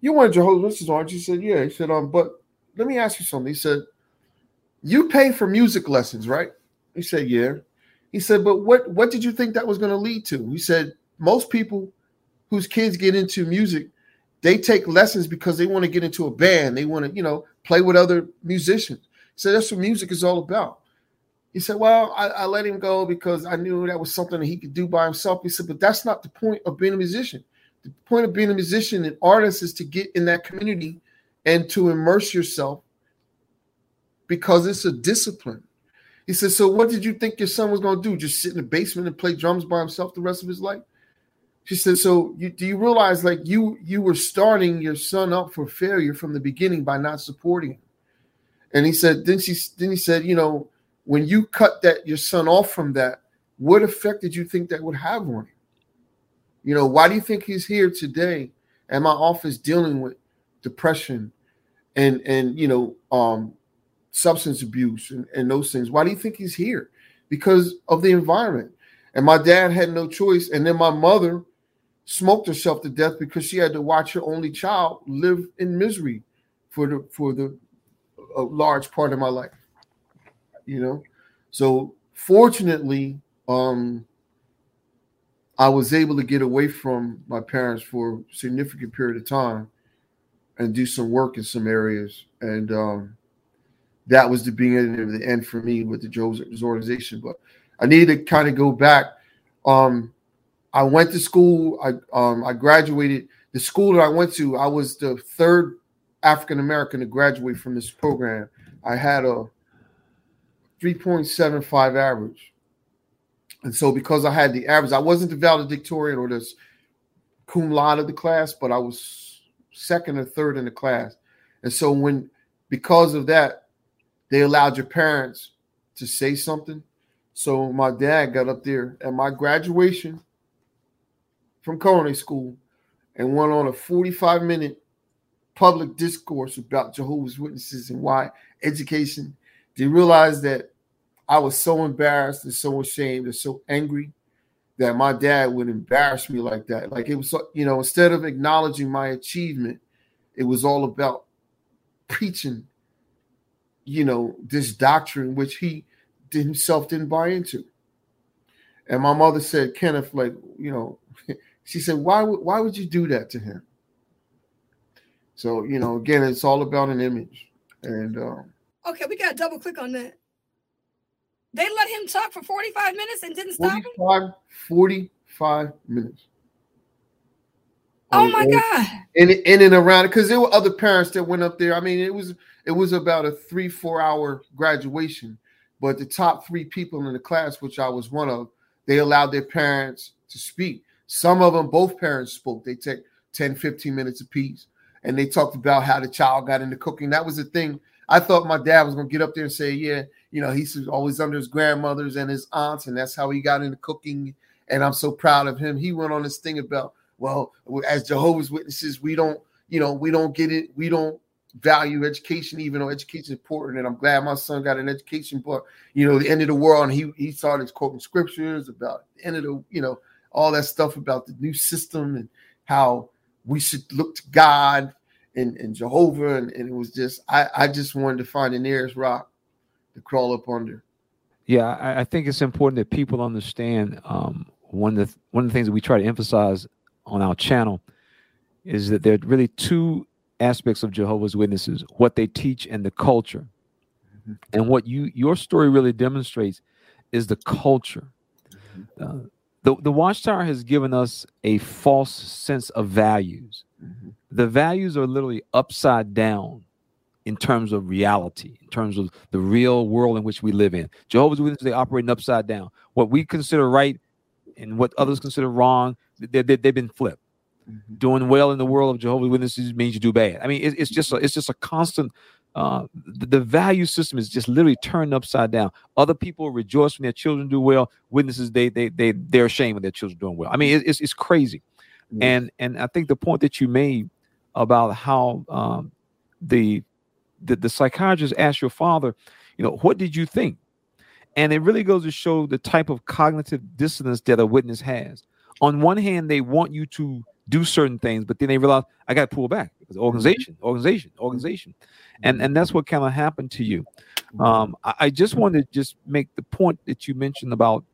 you want Jehovah's Witnesses, aren't you? He said, Yeah. He said, um, but let me ask you something. He said, You pay for music lessons, right? He said, Yeah. He said, But what, what did you think that was going to lead to? He said, Most people whose kids get into music, they take lessons because they want to get into a band. They want to, you know, play with other musicians. He said, That's what music is all about. He said, Well, I, I let him go because I knew that was something that he could do by himself. He said, But that's not the point of being a musician. The point of being a musician and artist is to get in that community and to immerse yourself because it's a discipline. He said, So what did you think your son was going to do? Just sit in the basement and play drums by himself the rest of his life? She said, So you, do you realize like you you were starting your son up for failure from the beginning by not supporting him? And he said, then she then he said, you know, when you cut that your son off from that, what effect did you think that would have on him? You know, why do you think he's here today at my office dealing with depression, and and you know um, substance abuse and, and those things. Why do you think he's here? Because of the environment. And my dad had no choice. And then my mother smoked herself to death because she had to watch her only child live in misery for the for the a large part of my life. You know, so fortunately, um, I was able to get away from my parents for a significant period of time and do some work in some areas. And um, that was the beginning of the end for me with the Joe's organization. But I need to kind of go back Um, I went to school. I um, I graduated. The school that I went to, I was the third African American to graduate from this program. I had a 3.75 average. And so because I had the average, I wasn't the valedictorian or the cum laude of the class, but I was second or third in the class. And so when because of that, they allowed your parents to say something. So my dad got up there at my graduation from culinary school and went on a 45 minute public discourse about Jehovah's Witnesses and why education. They realized that I was so embarrassed and so ashamed and so angry that my dad would embarrass me like that. Like it was, you know, instead of acknowledging my achievement, it was all about preaching, you know, this doctrine which he himself didn't buy into. And my mother said, Kenneth, like, you know, she said, why would why would you do that to him? So, you know, again, it's all about an image. And um, okay, we got to double click on that. They let him talk for 45 minutes and didn't stop 45, him? 45 minutes. Oh my God. In, in and around it, because there were other parents that went up there. I mean, it was it was about a three, four hour graduation. But the top three people in the class, which I was one of, they allowed their parents to speak. Some of them, both parents spoke. They took 10, 15 minutes apiece. And they talked about how the child got into cooking. That was the thing. I thought my dad was going to get up there and say, Yeah, you know, he's always under his grandmothers and his aunts, and that's how he got into cooking. And I'm so proud of him. He went on this thing about, well, as Jehovah's Witnesses, we don't, you know, we don't get it, we don't value education, even though education is important. And I'm glad my son got an education, but you know, the end of the world, and he he started quoting scriptures about the end of the, you know, all that stuff about the new system and how we should look to God and, and Jehovah. And, and it was just I, I just wanted to find the nearest rock to crawl up under. Yeah, I, I think it's important that people understand um, one of the one of the things that we try to emphasize on our channel is that there are really two aspects of Jehovah's Witnesses: what they teach and the culture. Mm-hmm. And what you your story really demonstrates is the culture. Mm-hmm. Uh, the the Watchtower has given us a false sense of values. Mm-hmm. The values are literally upside down in terms of reality, in terms of the real world in which we live in. Jehovah's Witnesses, they operate upside down. What we consider right and what others consider wrong, they, they, they've been flipped. Mm-hmm. Doing well in the world of Jehovah's Witnesses means you do bad. I mean, it, it's just a, it's just a constant. Uh, the, the, value system is just literally turned upside down. Other people rejoice when their children do well. Witnesses, they they they they're ashamed when their children doing well. I mean, it, it's it's crazy. Mm-hmm. And and I think the point that you made about how um, the the, the psychiatrist asked your father, you know, what did you think? And it really goes to show the type of cognitive dissonance that a witness has. On one hand, they want you to do certain things, but then they realize I got to pull back because organization, organization, organization, and and that's what kind of happened to you. Um, I, I just wanted to just make the point that you mentioned about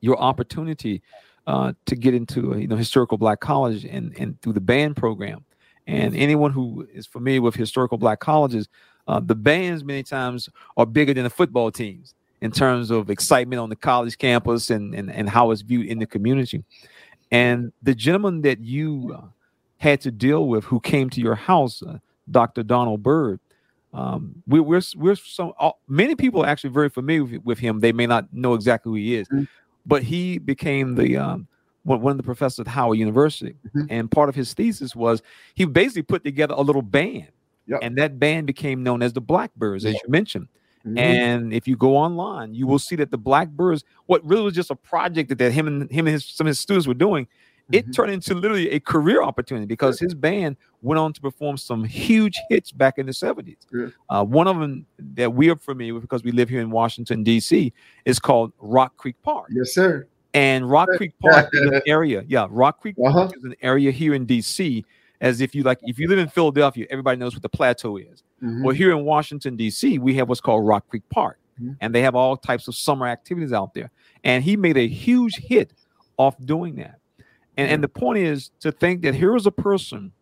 your opportunity uh, to get into you know historical black college and and through the band program. And anyone who is familiar with historical black colleges, uh, the bands many times are bigger than the football teams in terms of excitement on the college campus and, and, and how it's viewed in the community. And the gentleman that you uh, had to deal with who came to your house, uh, Dr. Donald Byrd, um, we, we're we're so uh, many people are actually very familiar with, with, him. They may not know exactly who he is, mm-hmm. but he became the um, one of the professors at Howard University, mm-hmm. and part of his thesis was he basically put together a little band, yep. and that band became known as the Blackbyrds, as yep. you mentioned. Mm-hmm. And if you go online, you will see that the Blackbyrds, what really was just a project that, that him and him and his, some of his students were doing, it mm-hmm. turned into literally a career opportunity because his band went on to perform some huge hits back in the 70s. Yeah. Uh, one of them that we are familiar with because we live here in Washington, D.C., is called Rock Creek Park. Yes, sir. And Rock Creek Park is an area. Yeah, Rock Creek uh-huh. Park is an area here in DC. As if you like, if you live in Philadelphia, everybody knows what the plateau is. Mm-hmm. Well, here in Washington D.C., we have what's called Rock Creek Park, mm-hmm. and they have all types of summer activities out there. And he made a huge hit off doing that. And and the point is to think that here is a person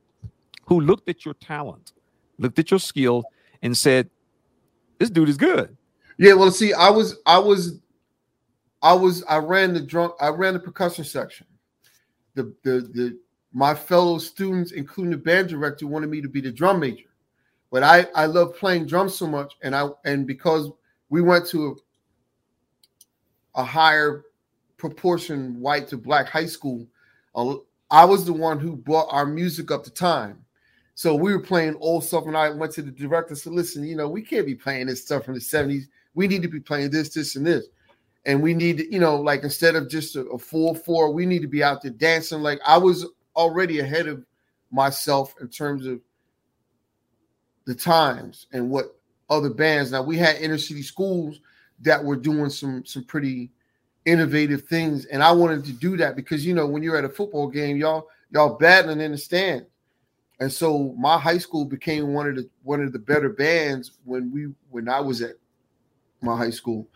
who looked at your talent, looked at your skill, and said, "This dude is good." Yeah. Well, see, I was I was I was I ran the drum I ran the percussion section. The the the my fellow students, including the band director, wanted me to be the drum major. But I I love playing drums so much, and I and because we went to a, a higher proportion white to black high school, I was the one who brought our music up to time. So we were playing old stuff, and I went to the director and said, "Listen, you know, we can't be playing this stuff from the '70s. We need to be playing this, this, and this." And we need to, you know, like instead of just a, a full four, we need to be out there dancing. Like I was already ahead of myself in terms of the times and what other bands. Now we had inner city schools that were doing some some pretty innovative things, and I wanted to do that because you know when you're at a football game, y'all y'all battling in the stand, and so my high school became one of the one of the better bands when we when I was at my high school,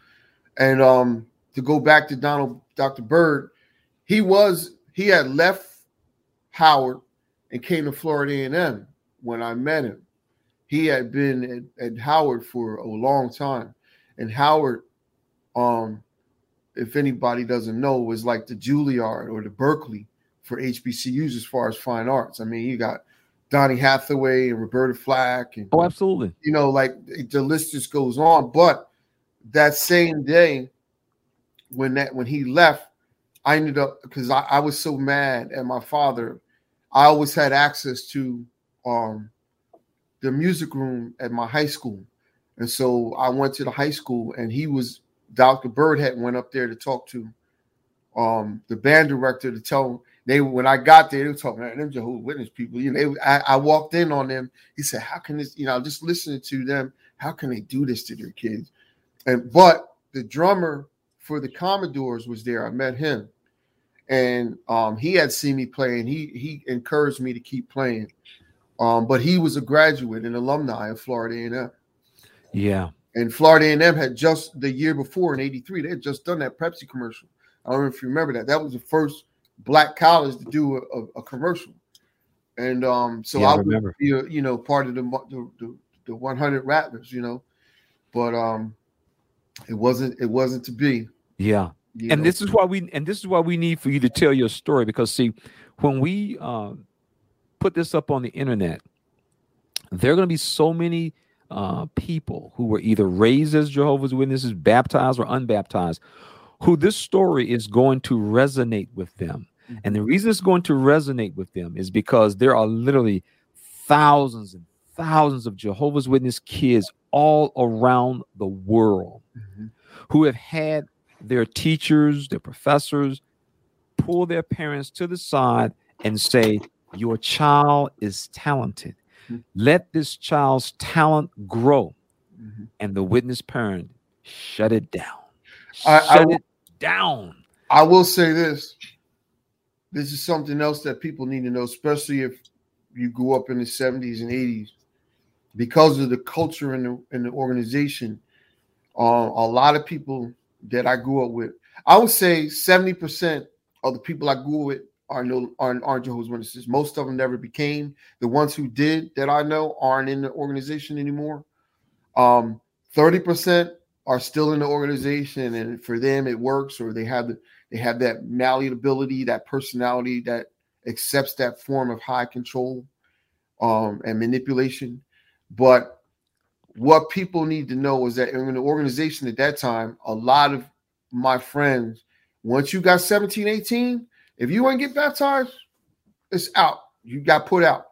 and um to go back to Donald Dr. Byrd, he was he had left Howard and came to Florida A&M when I met him. He had been at, at Howard for a long time, and Howard, um, if anybody doesn't know, was like the Juilliard or the Berklee for HBCUs as far as fine arts. I mean, you got Donny Hathaway and Roberta Flack, and oh, absolutely. You know, like the list just goes on. But that same day, when that when he left, I ended up because I, I was so mad at my father. I always had access to um the music room at my high school. And so I went to the high school and he was Dr. Byrd had went up there to talk to um the band director to tell they when I got there, they were talking about them Jehovah's Witness people. You know, they, I, I, walked in on them. He said, How can this, you know, just listening to them, how can they do this to their kids? And but the drummer for the Commodores was there. I met him. And um, he had seen me play and he he encouraged me to keep playing. Um, but he was a graduate and alumni of Florida A&M. Yeah. And Florida A&M had just the year before in '83, they had just done that Pepsi commercial. I don't know if you remember that. That was the first black college to do a, a, a commercial. And um, so yeah, I, I remember. be, a, you know, part of the, the, the the 100 Rattlers, you know, but um, it wasn't it wasn't to be. Yeah. You and know? this is why we and this is why we need for you to tell your story because see, when we uh, put this up on the internet, there are going to be so many uh, people who were either raised as Jehovah's Witnesses, baptized or unbaptized, who this story is going to resonate with them. Mm-hmm. And the reason it's going to resonate with them is because there are literally thousands and thousands of Jehovah's Witness kids all around the world mm-hmm. who have had their teachers, their professors pull their parents to the side and say, your child is talented. Mm-hmm. Let this child's talent grow. Mm-hmm. And the witness parent shut it down. I, shut I, it down. I will say this. This is something else that people need to know, especially if you grew up in the 70s and 80s. Because of the culture in the in the organization, uh, a lot of people that I grew up with, I would say 70% of the people I grew up with are no aren't, aren't Jehovah's Witnesses. Most of them never became. The ones who did that I know aren't in the organization anymore. Um, 30% are still in the organization, and for them it works, or they have the, they have that malleability, that personality that accepts that form of high control um, and manipulation. But what people need to know is that in the organization at that time, a lot of my friends, once you got 17, 18, if you to get baptized, it's out. You got put out.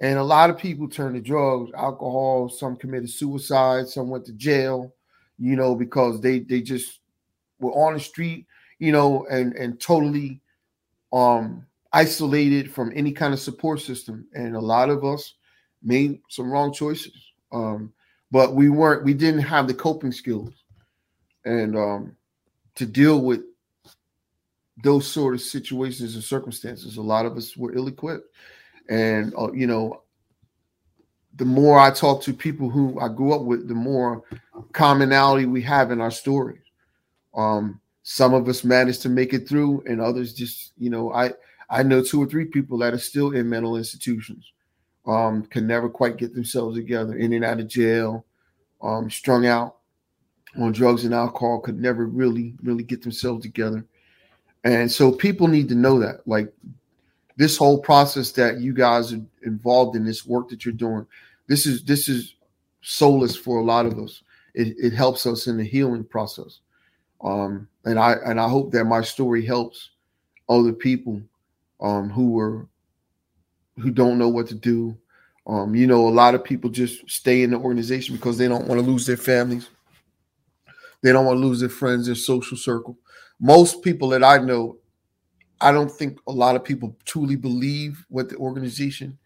And a lot of people turned to drugs, alcohol, some committed suicide, some went to jail, you know, because they they just were on the street, you know, and and totally um isolated from any kind of support system. And a lot of us made some wrong choices. Um, but we weren't, we didn't have the coping skills and um to deal with those sort of situations and circumstances. A lot of us were ill equipped. And, uh, you know, the more I talk to people who I grew up with, the more commonality we have in our stories. Um, some of us managed to make it through, and others just, you know, I I know two or three people that are still in mental institutions, um, can never quite get themselves together, in and out of jail, um, strung out, on drugs and alcohol could never really, really get themselves together. And so people need to know that. Like this whole process that you guys are involved in, this work that you're doing, this is this is solace for a lot of us. It, it helps us in the healing process. Um, and I and I hope that my story helps other people um, who are who don't know what to do. Um, you know, a lot of people just stay in the organization because they don't want to lose their families. They don't want to lose their friends, their social circle. Most people that I know, I don't think a lot of people truly believe what the organization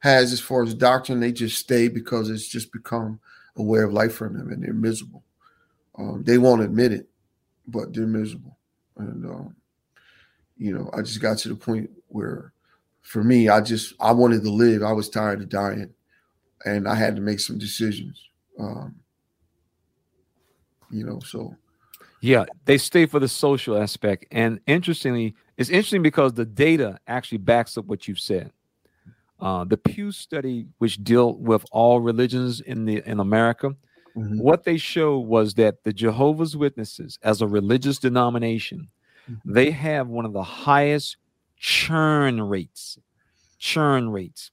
has as far as doctrine. They just stay because it's just become a way of life for them and they're miserable. Um, they won't admit it, but they're miserable. And, um, you know, I just got to the point where for me, I just, I wanted to live. I was tired of dying and I had to make some decisions. Um, you know, so. Yeah, they stay for the social aspect. And interestingly, it's interesting because the data actually backs up what you've said. Uh, the Pew study, which dealt with all religions in the in America, mm-hmm. what they showed was that the Jehovah's Witnesses, as a religious denomination, mm-hmm. they have one of the highest churn rates, churn rates,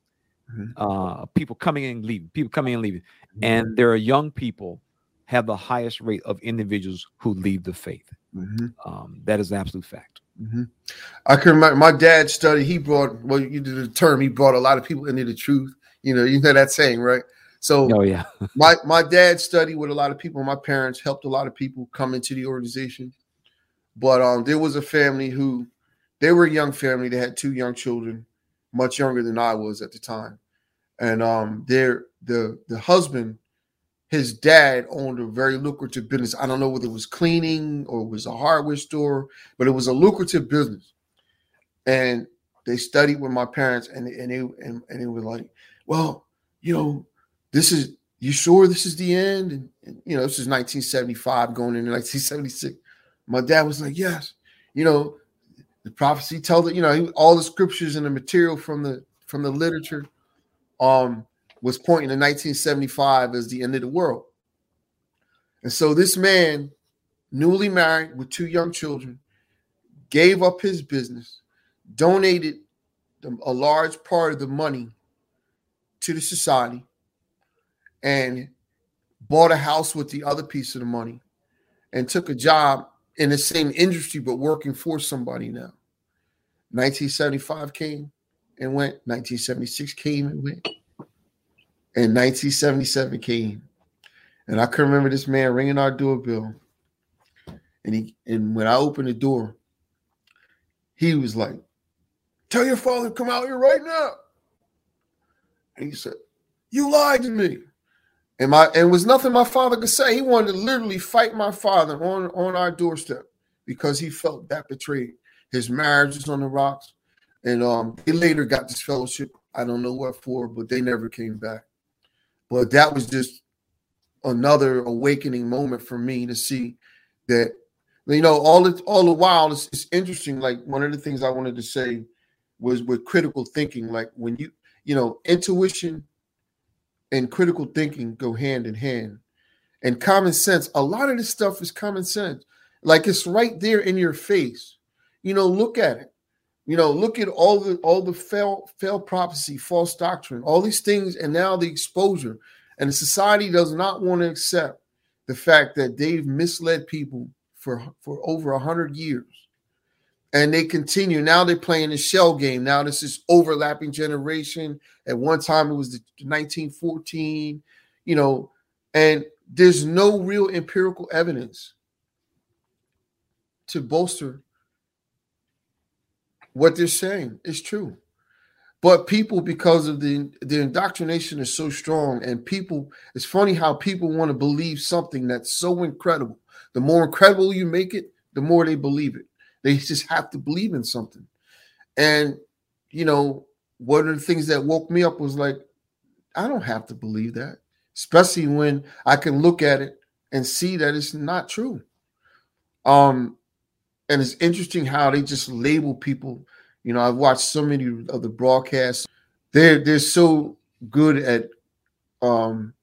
mm-hmm. uh, people coming in and leaving, people coming in and leaving, mm-hmm. and there are young people have the highest rate of individuals who leave the faith. Mm-hmm. Um, that is an absolute fact. Mm-hmm. I can remember my dad studied. He brought well, you did the term. He brought a lot of people into the truth. You know, you know that saying, right? So, oh yeah, my my dad studied with a lot of people. My parents helped a lot of people come into the organization. But um, there was a family who they were a young family. They had two young children, much younger than I was at the time, and um, their the the husband his dad owned a very lucrative business. I don't know whether it was cleaning or it was a hardware store, but it was a lucrative business. And they studied with my parents, and and they and, and they were like, "Well, you know, this is you sure this is the end?" And, and you know, this is 1975 going into 1976. My dad was like, "Yes, you know, the prophecy tells it. You know, all the scriptures and the material from the from the literature." Um, was pointing to 1975 as the end of the world. And so this man, newly married with two young children, gave up his business, donated a large part of the money to the society, and bought a house with the other piece of the money and took a job in the same industry but working for somebody now. 1975 came and went, 1976 came and went. And 1977 came, and I can remember this man ringing our doorbell. And he and when I opened the door, he was like, "Tell your father to come out here right now." And he said, "You lied to me." And my and was nothing my father could say. He wanted to literally fight my father on on our doorstep because he felt that betrayed. His marriage was on the rocks, and um, he later got disfellowship. I don't know what for, but they never came back. But that was just another awakening moment for me to see that you know all the all the while it's, it's interesting like one of the things i wanted to say was with critical thinking like when you you know intuition and critical thinking go hand in hand and common sense a lot of this stuff is common sense like it's right there in your face you know look at it you know, look at all the all the fail fail prophecy, false doctrine, all these things, and now the exposure. And the society does not want to accept the fact that they've misled people for for over a hundred years. And they continue. Now they're playing the shell game. Now this is overlapping generation. At one time it was the 1914, you know, and there's no real empirical evidence to bolster what they're saying is true. But people, because of the the indoctrination is so strong, and people, it's funny how people want to believe something that's so incredible. The more incredible you make it, the more they believe it. They just have to believe in something. And you know, one of the things that woke me up was like, I don't have to believe that, especially when I can look at it and see that it's not true. Um, and it's interesting how they just label people. You know, I've watched so many of the broadcasts. They're they're so good at um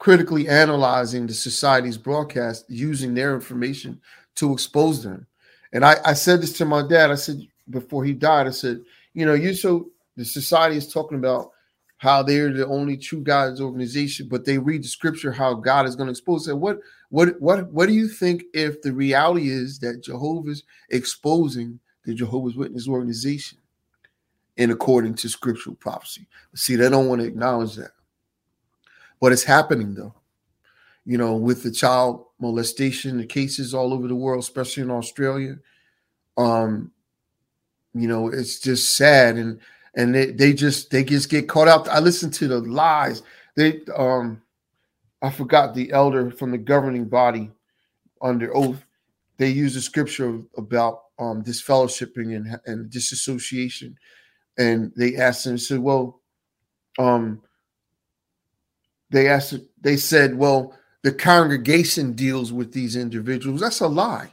critically analyzing the society's broadcast using their information to expose them. And I, I said this to my dad. I said before he died, I said, you know, you so the society is talking about how they're the only true God's organization, but they read the scripture how God is going to expose it. What what what what do you think if the reality is that Jehovah's exposing the Jehovah's Witness organization in according to scriptural prophecy? See, they don't want to acknowledge that. But it's happening though. You know, with the child molestation, cases all over the world, especially in Australia. Um, you know, it's just sad and and they, they just they just get caught out. I listen to the lies. They um I forgot the elder from the governing body under oath. They use the scripture about um disfellowshipping and, and disassociation. And they asked him, said, Well, um they asked they said, Well, the congregation deals with these individuals. That's a lie.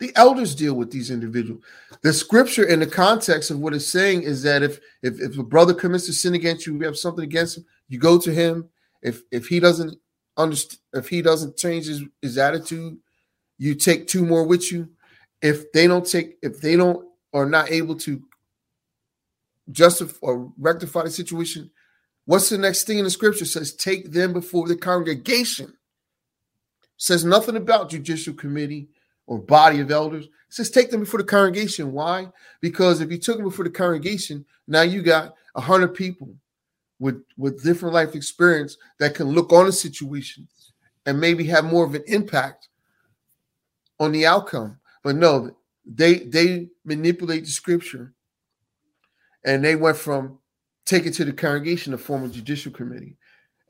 The elders deal with these individuals. The scripture in the context of what it's saying is that if if, if a brother commits a sin against you, you have something against him, you go to him. If if he doesn't understand, if he doesn't change his, his attitude, you take two more with you. If they don't take, if they don't are not able to justify or rectify the situation, what's the next thing in the scripture? It says take them before the congregation. It says nothing about judicial committee or body of elders. It says take them before the congregation. Why? Because if you took them before the congregation, now you got a hundred people with with different life experience that can look on a situation and maybe have more of an impact on the outcome. But no, they they manipulate the scripture and they went from take it to the congregation to form a judicial committee.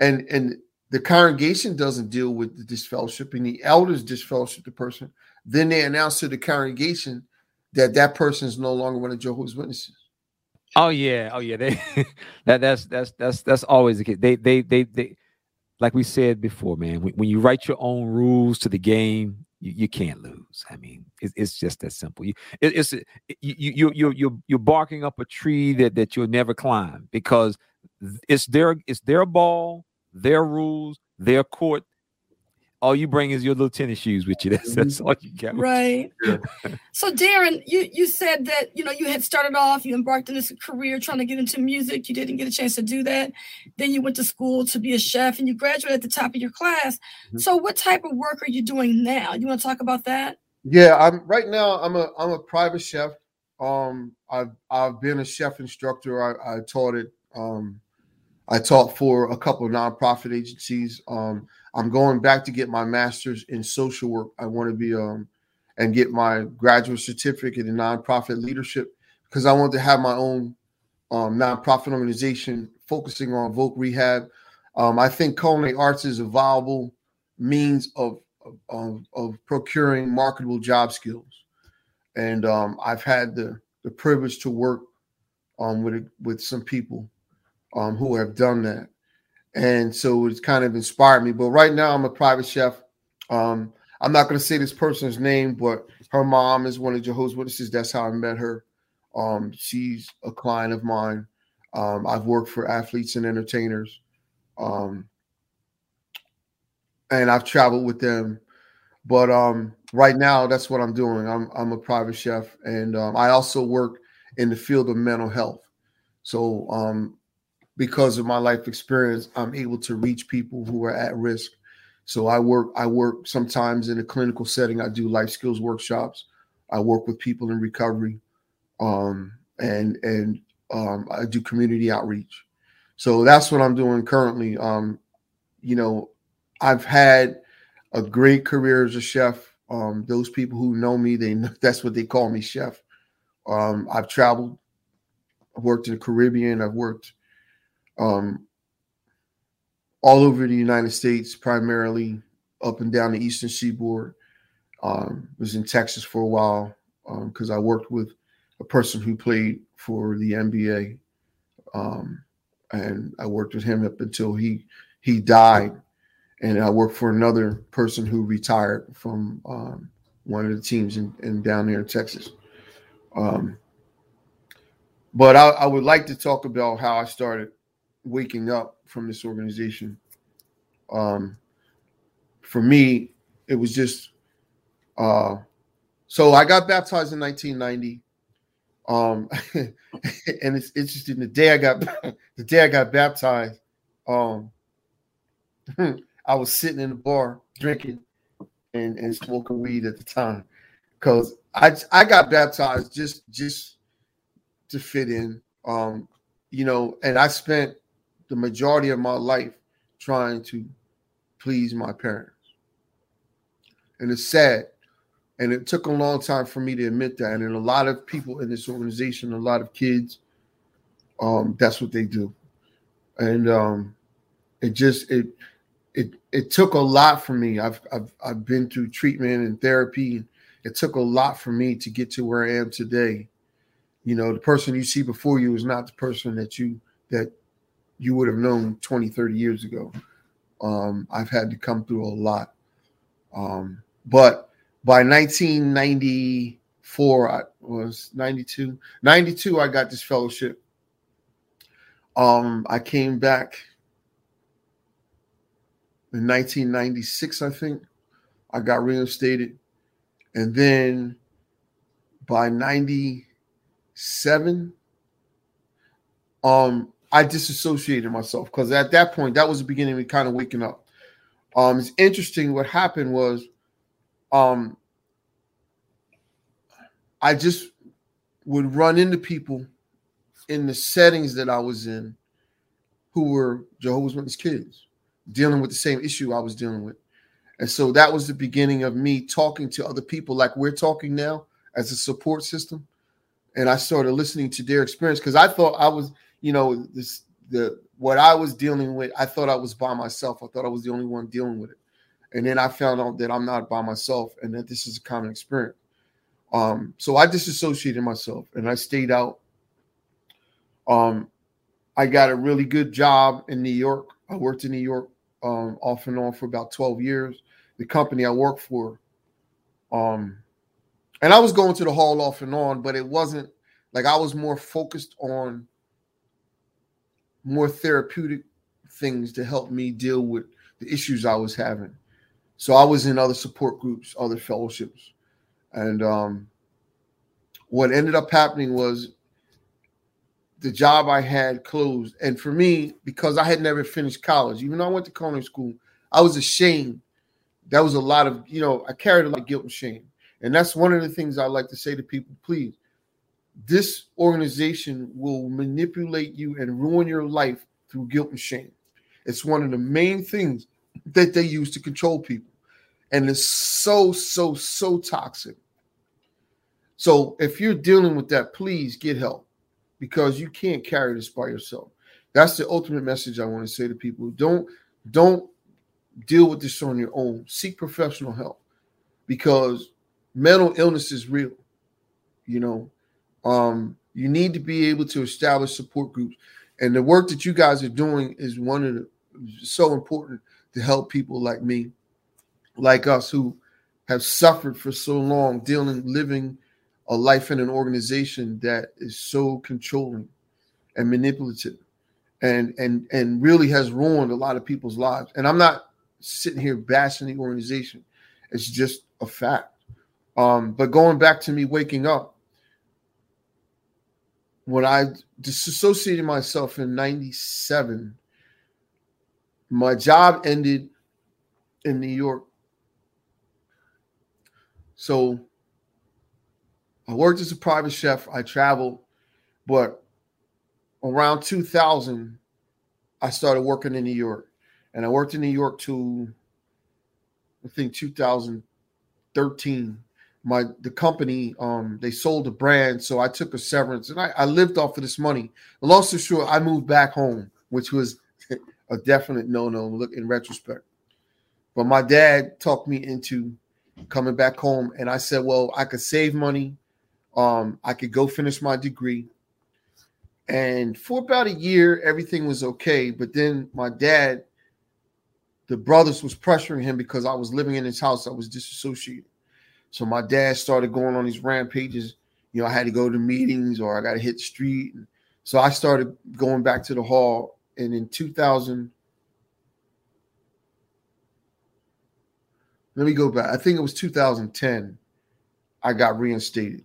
And and the congregation doesn't deal with the disfellowship and the elders disfellowship the person then they announce to the congregation that that person is no longer one of Jehovah's Witnesses. Oh yeah, oh yeah. They that that's that's that's that's always the case. They they they they like we said before, man. When you write your own rules to the game, you, you can't lose. I mean, it, it's just that simple. You it, it's you you you you you're barking up a tree that that you'll never climb because it's their it's their ball, their rules, their court, all you bring is your little tennis shoes with you. That's that's all you got. Right. so Darren, you you said that you know you had started off, you embarked in this career trying to get into music. You didn't get a chance to do that. Then you went to school to be a chef, and you graduated at the top of your class. Mm-hmm. So what type of work are you doing now? You want to talk about that? Yeah, I'm right now. I'm a I'm a private chef. Um, I've I've been a chef instructor. I, I taught it. Um, I taught for a couple of nonprofit agencies. Um, I'm going back to get my master's in social work. I want to be um and get my graduate certificate in nonprofit leadership because I want to have my own um, nonprofit organization focusing on voc rehab. Um, I think culinary arts is a viable means of of, of procuring marketable job skills, and um, I've had the the privilege to work um, with with some people um, who have done that. And so it's kind of inspired me. But right now, I'm a private chef. Um, I'm not going to say this person's name, but her mom is one of Jehovah's Witnesses. That's how I met her. Um, she's a client of mine. Um, I've worked for athletes and entertainers. Um, and I've traveled with them. But um, right now, that's what I'm doing. I'm, I'm a private chef. And um, I also work in the field of mental health. So um, because of my life experience, I'm able to reach people who are at risk. So I work I work sometimes in a clinical setting. I do life skills workshops. I work with people in recovery, um, and and um, I do community outreach. So that's what I'm doing currently. Um, you know, I've had a great career as a chef. Um, those people who know me, they know, that's what they call me, chef. Um, I've traveled. I've worked in the Caribbean. I've worked um, all over the United States, primarily up and down the Eastern Seaboard. Um, was in Texas for a while because um, I worked with a person who played for the NBA, um, and I worked with him up until he he died. And I worked for another person who retired from um, one of the teams in, in, down there in Texas. Um, but I, I would like to talk about how I started waking up from this organization. Um, for me, it was just uh, so I got baptized in 1990. Um, and it's interesting. The day I got the day I got baptized, um, I was sitting in the bar drinking and, and smoking weed at the time because I I got baptized just just to fit in. Um, you know, and I spent the majority of my life trying to please my parents. And it's sad. And it took a long time for me to admit that. And a lot of people in this organization, a lot of kids, um, that's what they do. And um, it just it it it took a lot for me. I've I've I've been through treatment and therapy. It took a lot for me to get to where I am today. You know, the person you see before you is not the person that you that you would have known 20, 30 years ago. Um, I've had to come through a lot. Um, but by 1994, I was 92, 92, I got disfellowship. Um, I came back in 1996, I think. I got reinstated. And then by 97, um, I disassociated myself because at that point, that was the beginning of me kind of waking up. Um, it's interesting. What happened was, um, I just would run into people in the settings that I was in who were Jehovah's Witness kids dealing with the same issue I was dealing with. And so that was the beginning of me talking to other people like we're talking now as a support system. And I started listening to their experience because I thought I was you know, this the what I was dealing with, I thought I was by myself. I thought I was the only one dealing with it. And then I found out that I'm not by myself and that this is a common experience. Um, so I disassociated myself and I stayed out. Um, I got a really good job in New York. I worked in New York um, off and on for about 12 years. The company I worked for, um, and I was going to the hall off and on, but it wasn't like I was more focused on more therapeutic things to help me deal with the issues I was having. So I was in other support groups, other fellowships. And um, what ended up happening was the job I had closed. And for me, because I had never finished college, even though I went to culinary school, I was ashamed. That was a lot of, you know, I carried a lot of guilt and shame. And that's one of the things I like to say to people please this organization will manipulate you and ruin your life through guilt and shame. It's one of the main things that they use to control people. And it's so, so, so toxic. So if you're dealing with that, please get help because you can't carry this by yourself. That's the ultimate message I want to say to people. Don't don't deal with this on your own. Seek professional help because mental illness is real. You know, um, you need to be able to establish support groups. And the work that you guys are doing is one of the so important to help people like me, like us, who have suffered for so long, dealing, living a life in an organization that is so controlling and manipulative and and and really has ruined a lot of people's lives. And I'm not sitting here bashing the organization. It's just a fact. Um, but going back to me waking up, when I disassociated myself in 97, my job ended in New York. So I worked as a private chef. I traveled, but around 2000, I started working in New York. And I worked in New York to, I think, 2013 my the company um they sold the brand so i took a severance and i, I lived off of this money. Long story short i moved back home which was a definite no-no look in retrospect. But my dad talked me into coming back home and i said well i could save money. Um i could go finish my degree. And for about a year everything was okay but then my dad the brothers was pressuring him because i was living in his house. I was disassociated so my dad started going on these rampages. You know, I had to go to meetings or I got to hit the street. So I started going back to the hall. And in 2000, let me go back. I think it was 2010. I got reinstated.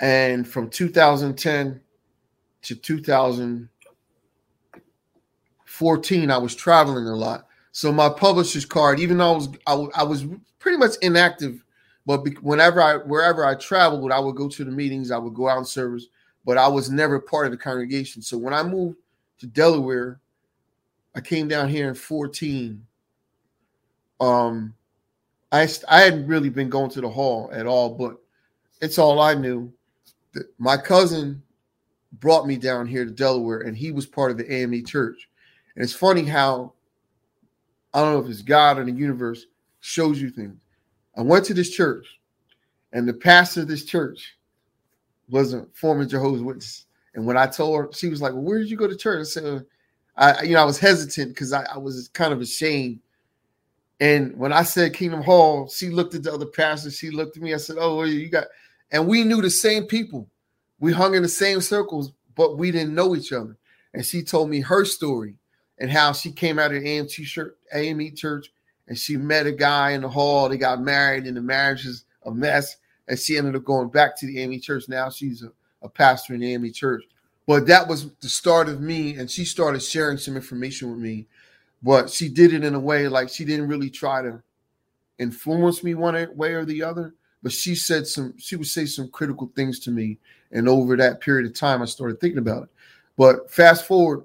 And from 2010 to 2014, I was traveling a lot. So my publisher's card, even though I was I, I was pretty much inactive, but whenever I wherever I traveled, I would go to the meetings, I would go out in service, but I was never part of the congregation. So when I moved to Delaware, I came down here in 14 um, I I hadn't really been going to the hall at all, but it's all I knew. My cousin brought me down here to Delaware, and he was part of the AME church. And it's funny how I don't know if it's God or the universe shows you things. I went to this church, and the pastor of this church was a former Jehovah's Witness. And when I told her, she was like, "Well, where did you go to church?" I said, "I, you know, I was hesitant because I, I was kind of ashamed and when I said Kingdom Hall, she looked at the other pastors. She looked at me. I said, "Oh, you got," and we knew the same people. We hung in the same circles, but we didn't know each other. And she told me her story and how she came out of AMT church, AME church, and she met a guy in the hall. They got married, and the marriage is a mess. And she ended up going back to the AME church. Now she's a, a pastor in the AME church. But that was the start of me, and she started sharing some information with me but she did it in a way like she didn't really try to influence me one way or the other but she said some she would say some critical things to me and over that period of time i started thinking about it but fast forward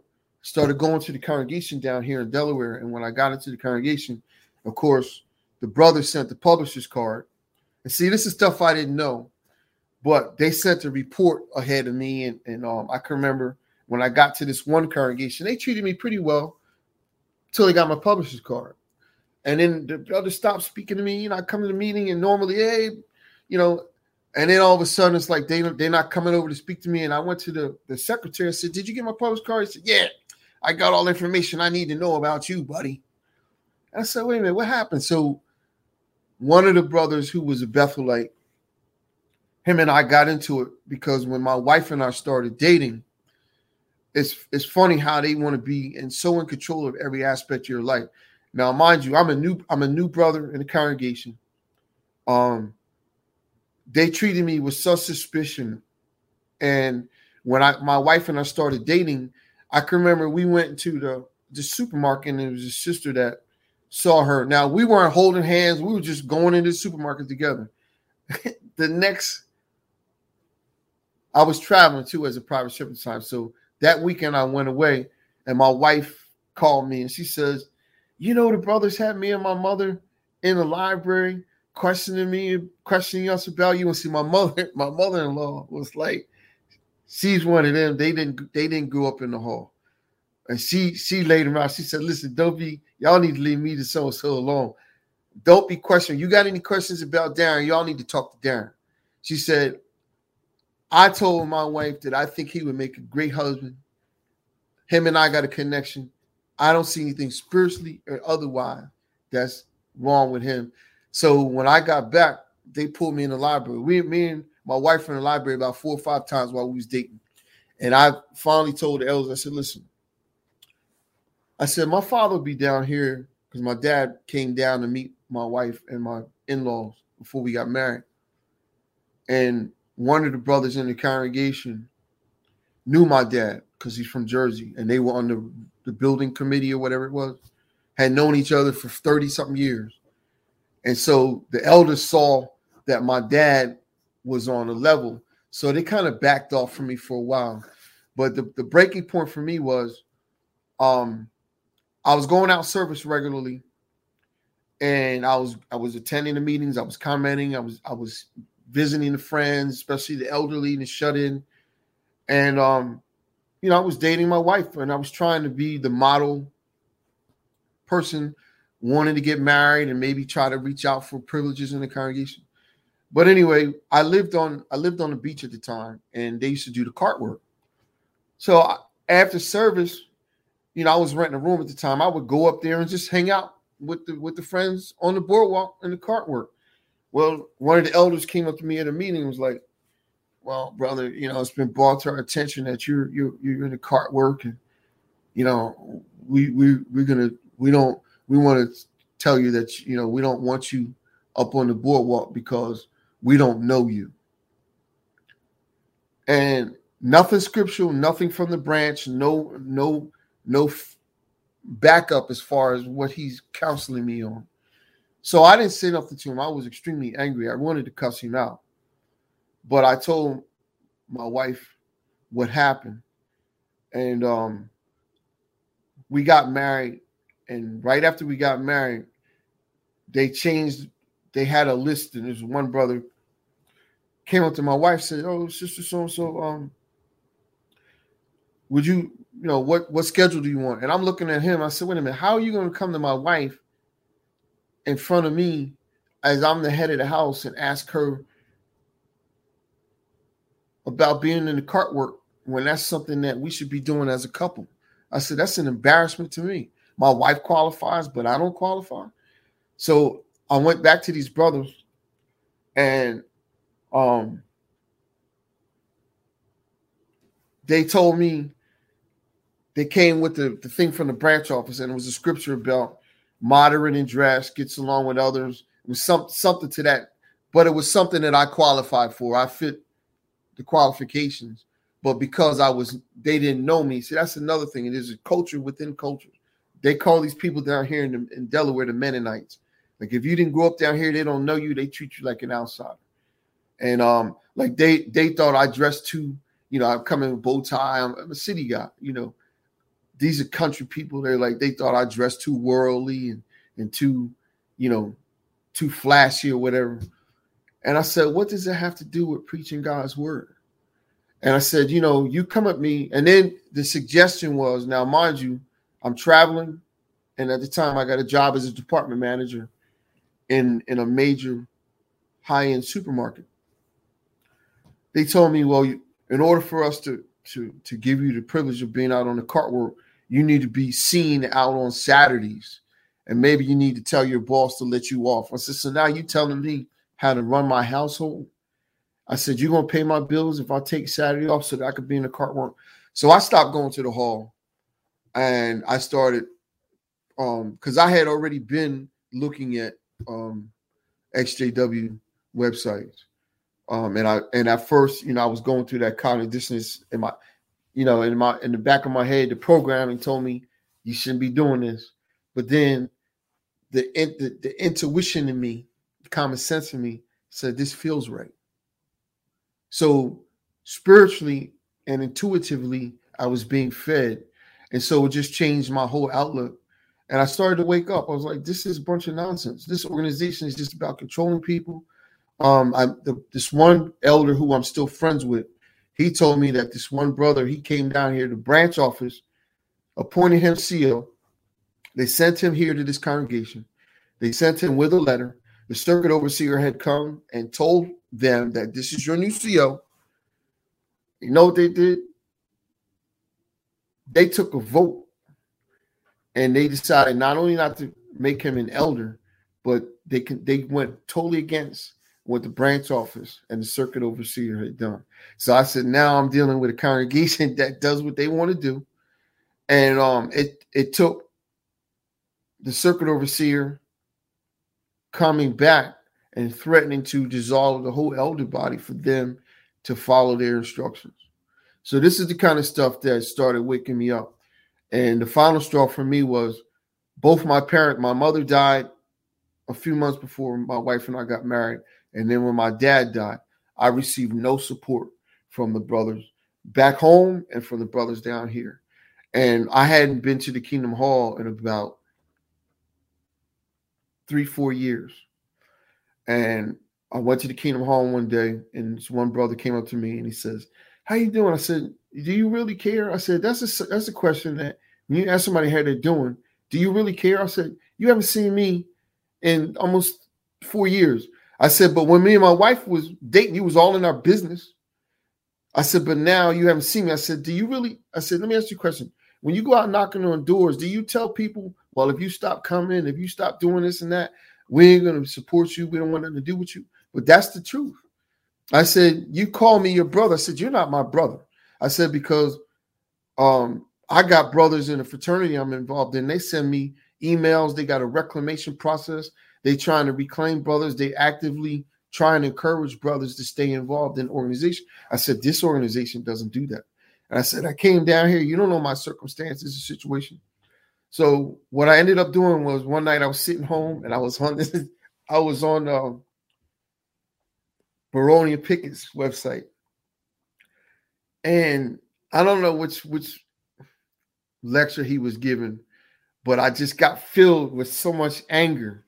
started going to the congregation down here in delaware and when i got into the congregation of course the brother sent the publisher's card and see this is stuff i didn't know but they sent a report ahead of me and, and um, i can remember when i got to this one congregation they treated me pretty well until they got my publisher's card. And then the brother stopped speaking to me. You know, I come to the meeting and normally, hey, you know, and then all of a sudden it's like they they're not coming over to speak to me. And I went to the, the secretary and said, Did you get my publisher's card? He said, Yeah, I got all the information I need to know about you, buddy. I said, Wait a minute, what happened? So one of the brothers who was a Bethelite, him and I got into it because when my wife and I started dating, it's it's funny how they want to be and so in control of every aspect of your life. Now, mind you, I'm a new I'm a new brother in the congregation. Um, they treated me with such suspicion, and when I my wife and I started dating, I can remember we went to the the supermarket and it was a sister that saw her. Now we weren't holding hands; we were just going into the supermarket together. the next, I was traveling too as a private ship at the time, so that weekend I went away and my wife called me and she says, You know, the brothers had me and my mother in the library questioning me, questioning us about you. And see, my mother, my mother-in-law was like, she's one of them. They didn't they didn't grow up in the hall. And she she laid him out. She said, Listen, don't be, y'all need to leave me to so and so alone. Don't be questioning. You got any questions about Darren? Y'all need to talk to Darren. She said, I told my wife that I think he would make a great husband. Him and I got a connection. I don't see anything spiritually or otherwise that's wrong with him. So when I got back, they pulled me in the library. We, me and my wife in the library about four or five times while we was dating. And I finally told the elders, I said, listen, I said, my father will be down here because my dad came down to meet my wife and my in-laws before we got married. And one of the brothers in the congregation knew my dad because he's from Jersey and they were on the, the building committee or whatever it was, had known each other for 30 something years. And so the elders saw that my dad was on a level. So they kind of backed off from me for a while. But the, the breaking point for me was um I was going out service regularly and I was I was attending the meetings, I was commenting, I was I was visiting the friends, especially the elderly and the shut in. And um, you know, I was dating my wife and I was trying to be the model person wanting to get married and maybe try to reach out for privileges in the congregation. But anyway, I lived on I lived on the beach at the time and they used to do the cart work. So after service, you know, I was renting a room at the time. I would go up there and just hang out with the with the friends on the boardwalk and the cart work. Well, one of the elders came up to me at a meeting and was like, Well, brother, you know, it's been brought to our attention that you're you're you're in the cart work and you know, we we we're gonna we don't we want to tell you that you know we don't want you up on the boardwalk because we don't know you. And nothing scriptural, nothing from the branch, no, no, no backup as far as what he's counseling me on. So I didn't say nothing to him. I was extremely angry. I wanted to cuss him out. But I told my wife what happened. And um, we got married. And right after we got married, they changed, they had a list, and there's one brother came up to my wife, said, Oh, sister so and so, um, would you, you know, what what schedule do you want? And I'm looking at him. I said, wait a minute, how are you going to come to my wife in front of me as I'm the head of the house and ask her about being in the cart work when that's something that we should be doing as a couple? I said, that's an embarrassment to me. My wife qualifies, but I don't qualify. So I went back to these brothers and um they told me they came with the, the thing from the branch office, and it was a scripture about moderate in dress, gets along with others. It was some, something to that, but it was something that I qualified for. I fit the qualifications, but because I was, they didn't know me. See, that's another thing. It is a culture within culture. They call these people down here in, the, in Delaware the Mennonites. Like if you didn't grow up down here, they don't know you. They treat you like an outsider. And um, like they they thought I dressed too, you know, I'm coming with bow tie. I'm, I'm a city guy, you know these are country people. They're like they thought I dressed too worldly and and too, you know, too flashy or whatever. And I said, what does it have to do with preaching God's word? And I said, you know, you come at me. And then the suggestion was, now mind you, I'm traveling, and at the time I got a job as a department manager in in a major high-end supermarket. They told me, well, you, in order for us to to to give you the privilege of being out on the cart work, you need to be seen out on Saturdays. And maybe you need to tell your boss to let you off. I said, so now you telling me how to run my household? I said, you're gonna pay my bills if I take Saturday off so that I could be in the cart work. So I stopped going to the hall and I started um because I had already been looking at um XJW website. Um and I and at first, you know, I was going through that cognitive dissonance in my you know, in my in the back of my head, the programming told me you shouldn't be doing this. But then the the, the intuition in me, common sense in me said this feels right. So spiritually and intuitively, I was being fed. And so it just changed my whole outlook. And I started to wake up. I was like, this is a bunch of nonsense. This organization is just about controlling people. Um, I the, this one elder who I'm still friends with, he told me that this one brother, he came down here to branch office, appointed him CEO. They sent him here to this congregation. They sent him with a letter. The circuit overseer had come and told them that this is your new CEO. You know what they did? They took a vote and they decided not only not to make him an elder, but they can they went totally against what the branch office and the circuit overseer had done. So I said, now I'm dealing with a congregation that does what they want to do. And um, it it took the circuit overseer coming back and threatening to dissolve the whole elder body for them to follow their instructions. So this is the kind of stuff that started waking me up. And the final straw for me was both my parent, my mother died a few months before my wife and I got married. And then when my dad died, I received no support from the brothers back home and from the brothers down here. And I hadn't been to the Kingdom Hall in about three, four years. And I went to the Kingdom Hall one day, and this one brother came up to me and he says, "How you doing?" I said, "Do you really care?" I said, "That's a that's a question that when you ask somebody how they're doing, do you really care?" I said, "You haven't seen me in almost four years. I said, but when me and my wife was dating, you was all in our business. I said, but now you haven't seen me. I said, do you really? I said, let me ask you a question. When you go out knocking on doors, do you tell people, well, if you stop coming, if you stop doing this and that, we ain't gonna support you. We don't want nothing to do with you. But that's the truth. I said, you call me your brother. I said, you're not my brother. I said, because um, I got brothers in a fraternity I'm involved in. They send me emails. They got a reclamation process. They trying to reclaim brothers. They actively try and encourage brothers to stay involved in organization. I said, this organization doesn't do that. And I said, I came down here. You don't know my circumstances and situation. So what I ended up doing was one night I was sitting home and I was on this, I was on uh, Baronia Pickett's website. And I don't know which which lecture he was giving, but I just got filled with so much anger.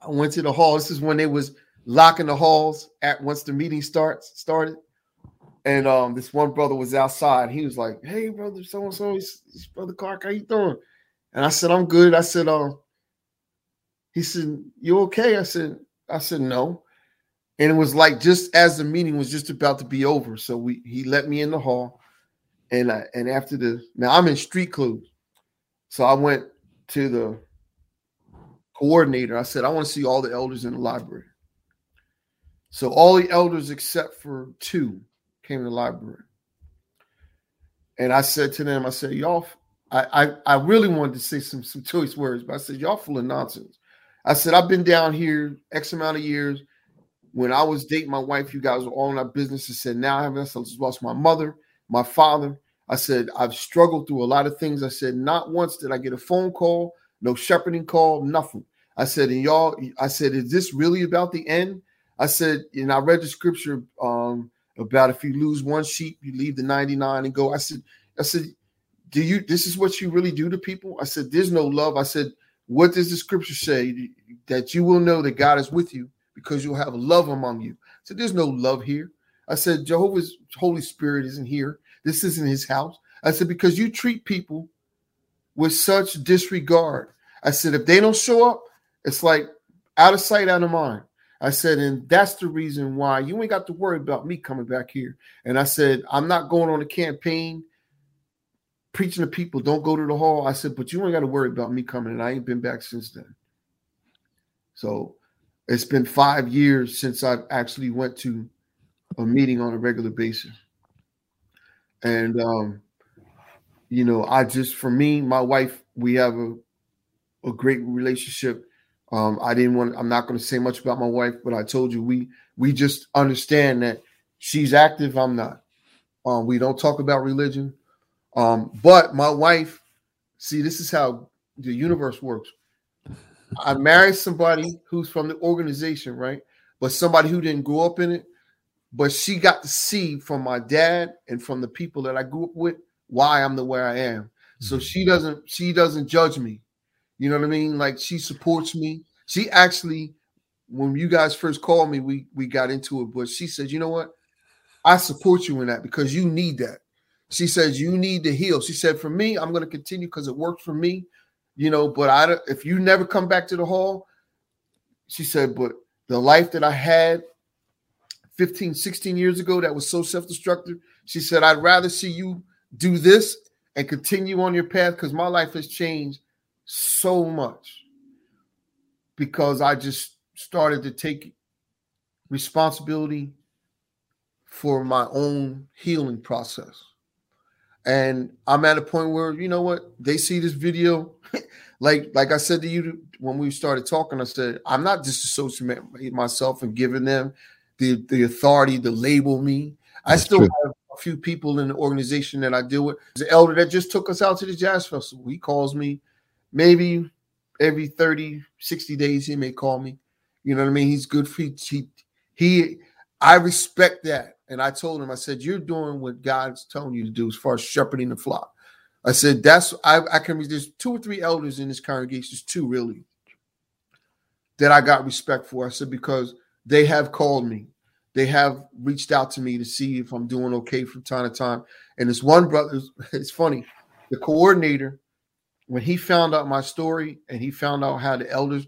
I went to the hall. This is when they was locking the halls at once the meeting starts started. And um, this one brother was outside. He was like, "Hey, brother, so and so, brother Clark, how you doing?" And I said, "I'm good." I said, "Um," he said, "You okay?" I said, "I said no." And it was like just as the meeting was just about to be over, so we he let me in the hall, and I, and after the now I'm in street clothes, so I went to the coordinator. I said, "I want to see all the elders in the library." So all the elders except for two came to the library. And I said to them, I said, y'all, I, I, I really wanted to say some, some choice words, but I said, y'all full of nonsense. I said, I've been down here X amount of years. When I was dating my wife, you guys were all in our business. I said, now I have lost my mother, my father. I said, I've struggled through a lot of things. I said, not once did I get a phone call, no shepherding call, nothing. I said, and y'all, I said, is this really about the end? I said, and I read the scripture um, about if you lose one sheep, you leave the 99 and go. I said, I said, do you this is what you really do to people? I said, there's no love. I said, what does the scripture say? That you will know that God is with you because you'll have love among you. Said, there's no love here. I said, Jehovah's Holy Spirit isn't here. This isn't his house. I said, because you treat people with such disregard. I said, if they don't show up, it's like out of sight, out of mind. I said, and that's the reason why you ain't got to worry about me coming back here. And I said, I'm not going on a campaign preaching to people, don't go to the hall. I said, but you ain't got to worry about me coming. And I ain't been back since then. So it's been five years since I've actually went to a meeting on a regular basis. And um, you know, I just for me, my wife, we have a a great relationship um, I didn't want. I'm not going to say much about my wife, but I told you we we just understand that she's active. I'm not. Um, we don't talk about religion. Um, but my wife, see, this is how the universe works. I married somebody who's from the organization, right? But somebody who didn't grow up in it. But she got to see from my dad and from the people that I grew up with why I'm the way I am. So mm-hmm. she doesn't she doesn't judge me. You know what I mean? Like she supports me. She actually, when you guys first called me, we we got into it, but she said, you know what? I support you in that because you need that. She says you need to heal. She said, for me, I'm going to continue because it worked for me, you know. But I, if you never come back to the hall, she said, but the life that I had 15, 16 years ago that was so self-destructive, she said, I'd rather see you do this and continue on your path because my life has changed so much because I just started to take responsibility for my own healing process. And I'm at a point where, you know what, they see this video. like, like I said to you when we started talking, I said, I'm not disassociating myself and giving them the, the authority to label me. That's I still true. have a few people in the organization that I deal with. The elder that just took us out to the jazz festival. He calls me maybe every 30, 60 days he may call me. You know what I mean? He's good for he he I respect that. And I told him, I said, You're doing what God's telling you to do as far as shepherding the flock. I said, That's I, I can there's two or three elders in this congregation, there's two really, that I got respect for. I said, because they have called me. They have reached out to me to see if I'm doing okay from time to time. And this one brother, it's funny, the coordinator when he found out my story and he found out how the elders,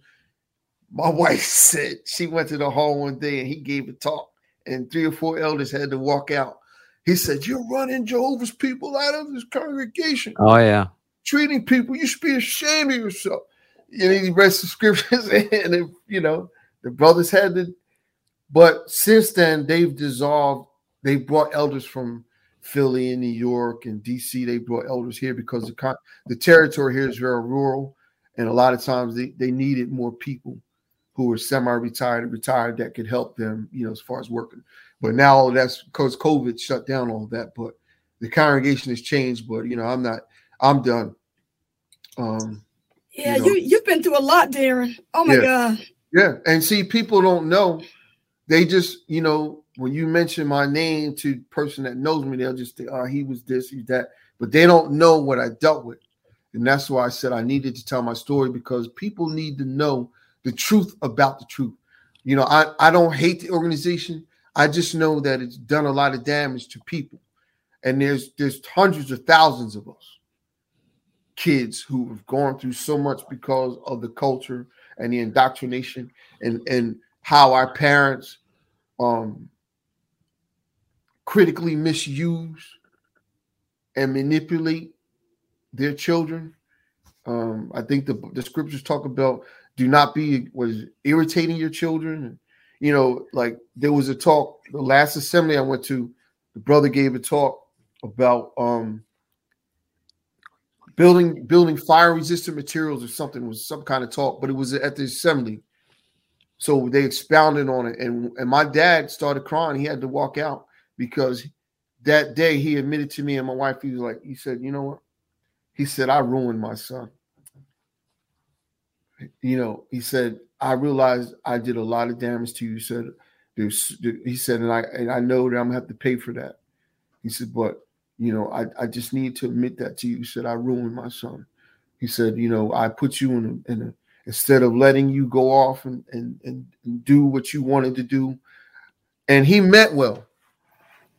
my wife said she went to the hall one day and he gave a talk, and three or four elders had to walk out. He said, You're running Jehovah's people out of this congregation. Oh, yeah. Treating people, you should be ashamed of yourself. You know, he read some scriptures and, it, you know, the brothers had to. But since then, they've dissolved. They brought elders from Philly and New York and DC. They brought elders here because the the territory here is very rural, and a lot of times they, they needed more people who were semi-retired and retired that could help them, you know, as far as working. But now all that's because COVID shut down all that. But the congregation has changed. But you know, I'm not. I'm done. Um, yeah, you, know. you you've been through a lot, Darren. Oh my yeah. God. Yeah, and see, people don't know. They just, you know, when you mention my name to person that knows me, they'll just think, "Oh, he was this, he's that," but they don't know what I dealt with, and that's why I said I needed to tell my story because people need to know the truth about the truth. You know, I I don't hate the organization. I just know that it's done a lot of damage to people, and there's there's hundreds of thousands of us kids who have gone through so much because of the culture and the indoctrination and and how our parents um critically misuse and manipulate their children. Um, I think the, the scriptures talk about do not be was irritating your children. You know, like there was a talk the last assembly I went to, the brother gave a talk about um building building fire resistant materials or something was some kind of talk, but it was at the assembly. So they expounded on it, and and my dad started crying. He had to walk out because that day he admitted to me and my wife. He was like, he said, you know what? He said I ruined my son. You know, he said I realized I did a lot of damage to you. He said he said, and I and I know that I'm gonna have to pay for that. He said, but you know, I, I just need to admit that to you. He said, I ruined my son. He said, you know, I put you in a, in a instead of letting you go off and, and, and do what you wanted to do. And he meant well.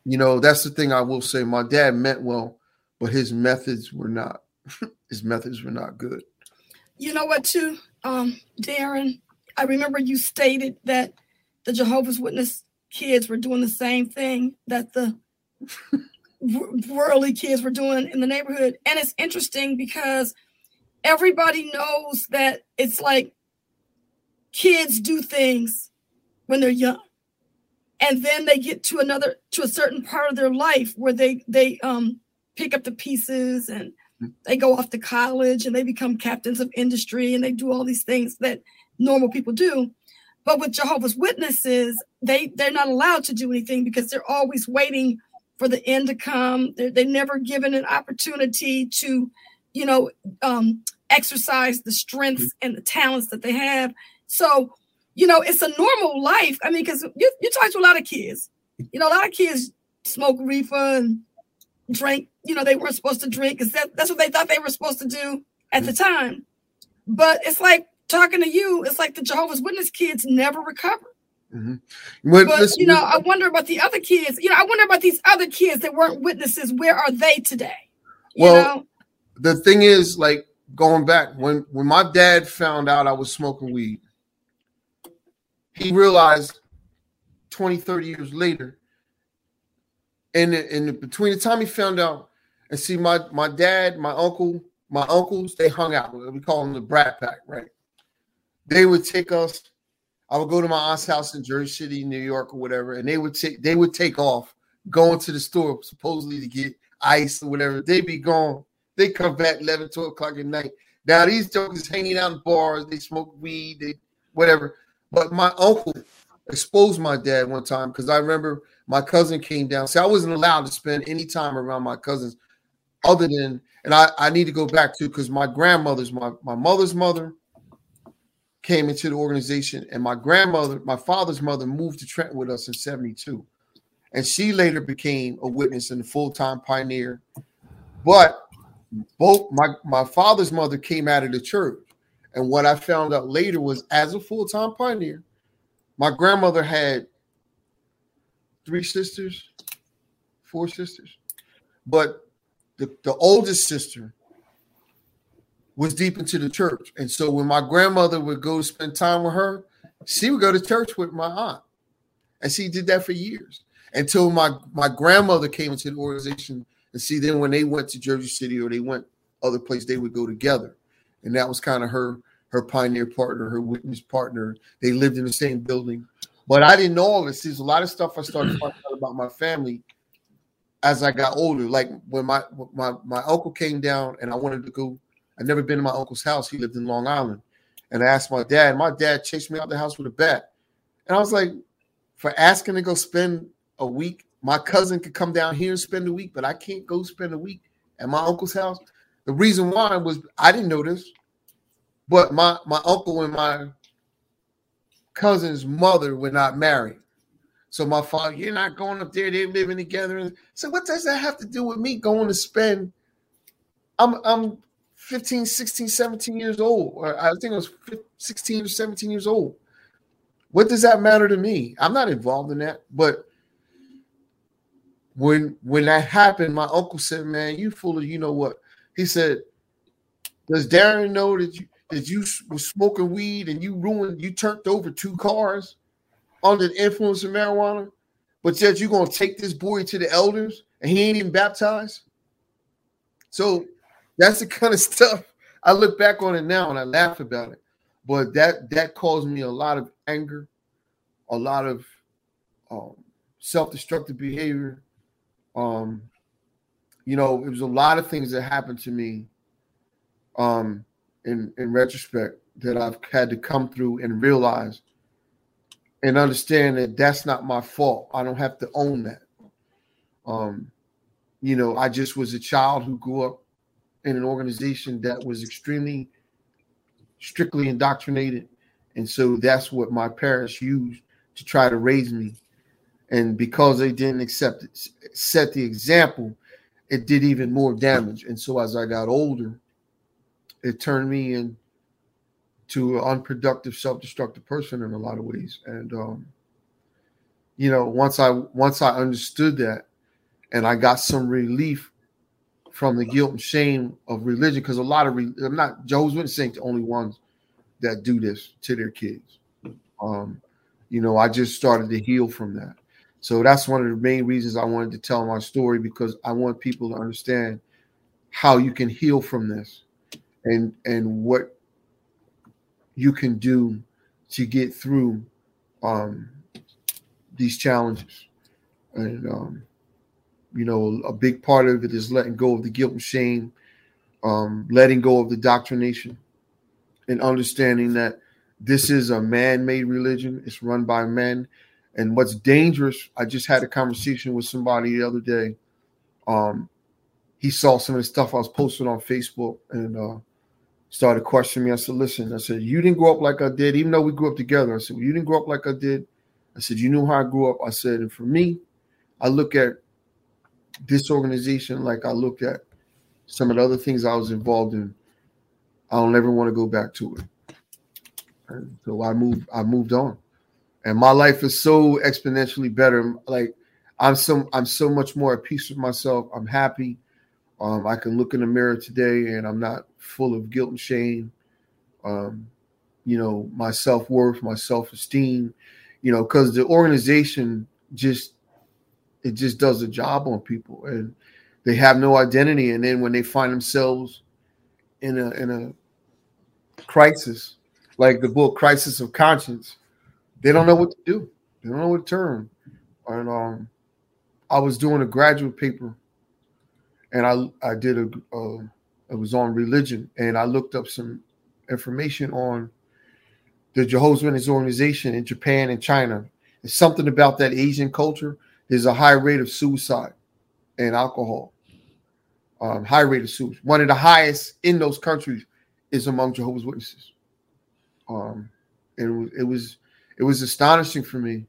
You know, that's the thing I will say. My dad meant well, but his methods were not. his methods were not good. You know what, too, um, Darren? I remember you stated that the Jehovah's Witness kids were doing the same thing that the worldly kids were doing in the neighborhood. And it's interesting because everybody knows that it's like kids do things when they're young. And then they get to another to a certain part of their life where they they um pick up the pieces and they go off to college and they become captains of industry and they do all these things that normal people do. But with Jehovah's Witnesses, they they're not allowed to do anything because they're always waiting for the end to come. They're, they're never given an opportunity to, you know, um, exercise the strengths and the talents that they have. So, you know, it's a normal life. I mean, because you, you talk to a lot of kids. You know, a lot of kids smoke reefer and drink. You know, they weren't supposed to drink because that, that's what they thought they were supposed to do at the mm-hmm. time. But it's like talking to you, it's like the Jehovah's Witness kids never recover. Mm-hmm. But, but you know, I wonder about the other kids. You know, I wonder about these other kids that weren't witnesses. Where are they today? You well, know? the thing is, like going back when when my dad found out I was smoking weed, he realized 20, 30 years later, and in between the time he found out, and see my my dad, my uncle, my uncles, they hung out. We call them the Brat Pack, right? They would take us I would go to my aunt's house in Jersey City, New York, or whatever, and they would take they would take off going to the store supposedly to get ice or whatever. They'd be gone. They come back 11, 12 o'clock at night. Now these jokers hanging out in bars, they smoke weed, they whatever. But my uncle exposed my dad one time because I remember my cousin came down. See, I wasn't allowed to spend any time around my cousins other than, and I, I need to go back to because my grandmother's my, my mother's mother came into the organization, and my grandmother, my father's mother, moved to Trenton with us in 72. And she later became a witness and a full-time pioneer. But both my, my father's mother came out of the church. And what I found out later was as a full-time pioneer, my grandmother had three sisters, four sisters. But the, the oldest sister was deep into the church. And so when my grandmother would go spend time with her, she would go to church with my aunt. And she did that for years until my, my grandmother came into the organization. And see, then when they went to Jersey City or they went other place, they would go together. And that was kind of her her pioneer partner, her witness partner. They lived in the same building. But I didn't know all this. There's a lot of stuff I started finding out about my family as I got older. Like when my my my uncle came down and I wanted to go I'd never been to my uncle's house. He lived in Long Island. And I asked my dad. My dad chased me out the house with a bat. And I was like, for asking to go spend a week, my cousin could come down here and spend a week, but I can't go spend a week at my uncle's house. The reason why was I didn't know this, but my my uncle and my cousin's mother would not marry. So my father, you're not going up there, they're living together. So what does that have to do with me going to spend? I'm I'm 15, 16, 17 years old. Or I think I was 15, 16 or 17 years old. What does that matter to me? I'm not involved in that. But when when that happened, my uncle said, Man, you fool you know what? He said, Does Darren know that you that you was smoking weed and you ruined, you turned over two cars under the influence of marijuana, but said you're gonna take this boy to the elders and he ain't even baptized. So that's the kind of stuff I look back on it now and I laugh about it. But that that caused me a lot of anger, a lot of um, self-destructive behavior. Um, you know, it was a lot of things that happened to me um, in in retrospect that I've had to come through and realize and understand that that's not my fault. I don't have to own that. Um, you know, I just was a child who grew up in an organization that was extremely strictly indoctrinated. And so that's what my parents used to try to raise me. And because they didn't accept it, set the example, it did even more damage. And so as I got older, it turned me into an unproductive, self-destructive person in a lot of ways. And um, you know, once I once I understood that and I got some relief from the guilt and shame of religion, because a lot of re- I'm not Jehovah's Witnesses ain't the only ones that do this to their kids. Um, you know, I just started to heal from that. So that's one of the main reasons I wanted to tell my story because I want people to understand how you can heal from this and and what you can do to get through um, these challenges. And um, you know, a big part of it is letting go of the guilt and shame, um, letting go of the doctrination, and understanding that this is a man-made religion. It's run by men. And what's dangerous, I just had a conversation with somebody the other day. Um, he saw some of the stuff I was posting on Facebook, and uh, started questioning me. I said, listen, I said, you didn't grow up like I did, even though we grew up together. I said, well, you didn't grow up like I did. I said, you knew how I grew up. I said, and for me, I look at this organization like I look at some of the other things I was involved in. I don't ever want to go back to it. And so I moved, I moved on. And my life is so exponentially better. Like I'm so I'm so much more at peace with myself. I'm happy. Um, I can look in the mirror today and I'm not full of guilt and shame. Um, you know, my self worth, my self esteem, you know, because the organization just it just does a job on people and they have no identity. And then when they find themselves in a in a crisis, like the book Crisis of Conscience, they don't know what to do. They don't know what to turn. And um, I was doing a graduate paper and I I did a uh, it was on religion, and I looked up some information on the Jehovah's Witness organization in Japan and China. It's something about that Asian culture. There's a high rate of suicide and alcohol. Um, high rate of suicide. One of the highest in those countries is among Jehovah's Witnesses. Um, and it was, it was it was astonishing for me,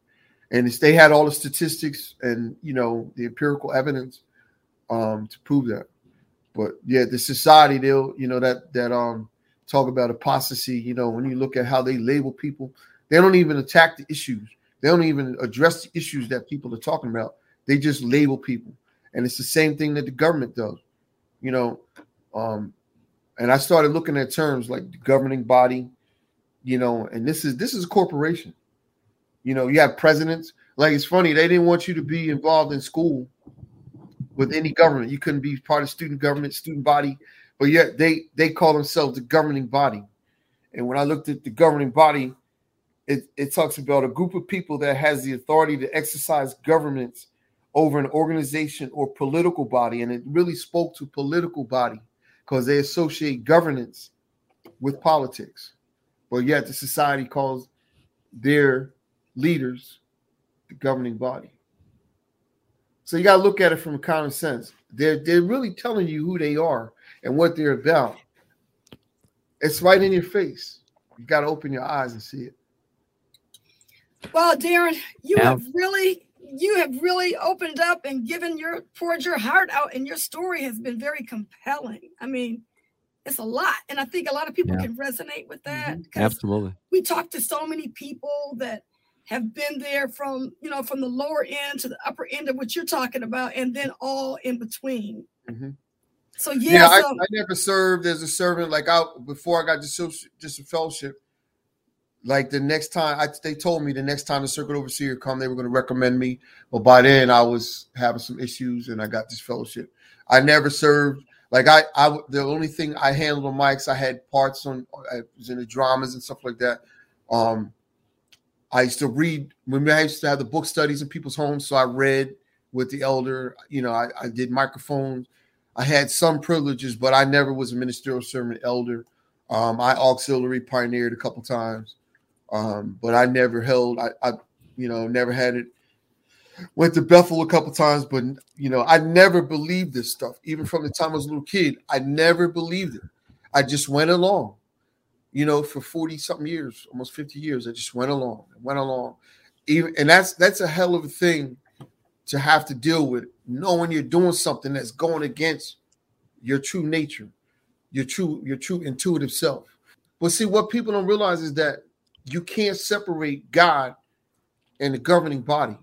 and they had all the statistics and you know the empirical evidence um, to prove that. But yeah, the society they'll you know that that um talk about apostasy. You know when you look at how they label people, they don't even attack the issues. They don't even address the issues that people are talking about. They just label people, and it's the same thing that the government does. You know, um, and I started looking at terms like the governing body. You know, and this is this is a corporation. You know, you have presidents. Like it's funny they didn't want you to be involved in school with any government. You couldn't be part of student government, student body, but yet they they call themselves the governing body. And when I looked at the governing body, it, it talks about a group of people that has the authority to exercise governments over an organization or political body. And it really spoke to political body because they associate governance with politics. But yet the society calls their leaders the governing body. So you got to look at it from a common sense. They're they're really telling you who they are and what they're about. It's right in your face. You got to open your eyes and see it. Well, Darren, you yeah. have really you have really opened up and given your poured your heart out, and your story has been very compelling. I mean, it's a lot, and I think a lot of people yeah. can resonate with that. Mm-hmm. Absolutely, we talk to so many people that have been there from you know from the lower end to the upper end of what you're talking about, and then all in between. Mm-hmm. So yeah, yeah so, I, I, never served as a servant. Like I before I got just just a fellowship. Like the next time, I, they told me the next time the circuit overseer come, they were going to recommend me. But by then, I was having some issues, and I got disfellowship. I never served. Like I, I the only thing I handled on mics, I had parts on, I was in the dramas and stuff like that. Um, I used to read when I used to have the book studies in people's homes, so I read with the elder. You know, I, I did microphones. I had some privileges, but I never was a ministerial servant elder. Um, I auxiliary pioneered a couple times, um, but I never held. I, I, you know, never had it. Went to Bethel a couple times, but you know, I never believed this stuff. Even from the time I was a little kid, I never believed it. I just went along. You know, for forty something years, almost fifty years, I just went along, went along. Even and that's that's a hell of a thing to have to deal with knowing you're doing something that's going against your true nature, your true your true intuitive self. But see, what people don't realize is that you can't separate God and the governing body.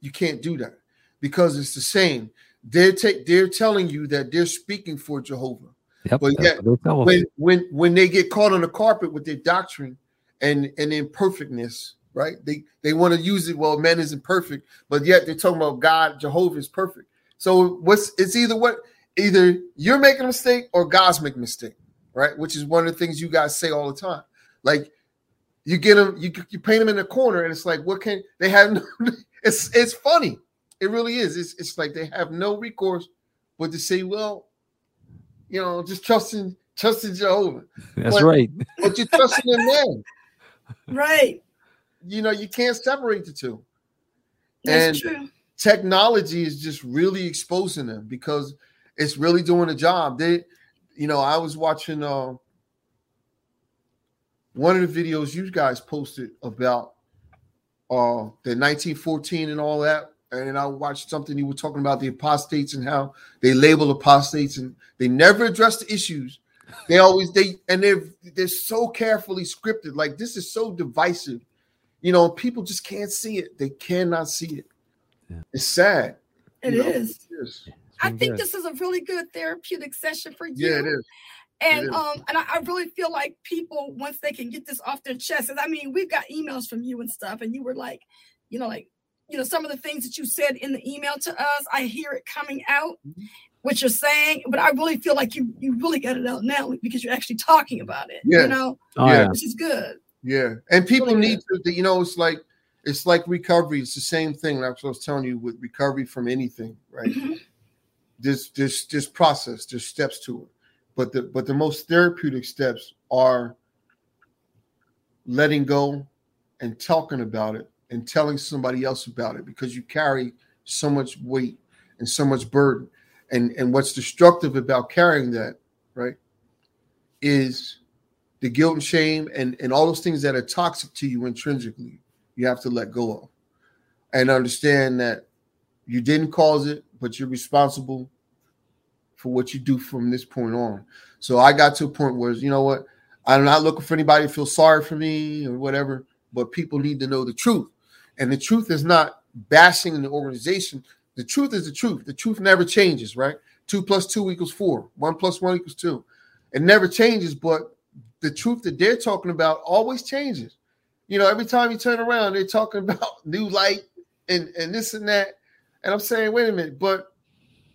You can't do that because it's the same. They're take they're telling you that they're speaking for Jehovah. Yep, but yet, when when when they get caught on the carpet with their doctrine and and imperfectness, right? They they want to use it. Well, man isn't perfect, but yet they're talking about God, Jehovah is perfect. So what's it's either what either you're making a mistake or God's making a mistake, right? Which is one of the things you guys say all the time. Like you get them, you you paint them in a corner, and it's like, what can they have? No, it's it's funny. It really is. It's it's like they have no recourse but to say, well, you know, just trusting trusting Jehovah. That's but, right. But you're trusting in man. Right you know, you can't separate the two. That's and true. technology is just really exposing them because it's really doing a job. They, you know, I was watching uh, one of the videos you guys posted about uh, the 1914 and all that. And I watched something you were talking about the apostates and how they label apostates and they never address the issues. They always they and they're they're so carefully scripted. Like this is so divisive you know, people just can't see it. They cannot see it. Yeah. It's sad. It is. It is. I think this is a really good therapeutic session for you. Yeah, it is. And um, and I, I, really feel like people once they can get this off their chest, and I mean, we've got emails from you and stuff, and you were like, you know, like, you know, some of the things that you said in the email to us, I hear it coming out, mm-hmm. what you're saying, but I really feel like you you really got it out now because you're actually talking about it. Yeah. You know, oh, yeah. which is good. Yeah, and people really need to. You know, it's like it's like recovery. It's the same thing. That's what I was telling you with recovery from anything, right? Mm-hmm. There's there's there's process. There's steps to it, but the but the most therapeutic steps are letting go and talking about it and telling somebody else about it because you carry so much weight and so much burden. And and what's destructive about carrying that, right, is the guilt and shame and, and all those things that are toxic to you intrinsically, you have to let go of and understand that you didn't cause it, but you're responsible for what you do from this point on. So I got to a point where, you know what, I'm not looking for anybody to feel sorry for me or whatever, but people need to know the truth. And the truth is not bashing in the organization. The truth is the truth. The truth never changes, right? Two plus two equals four. One plus one equals two. It never changes, but the truth that they're talking about always changes. You know, every time you turn around, they're talking about new light and, and this and that. And I'm saying, wait a minute, but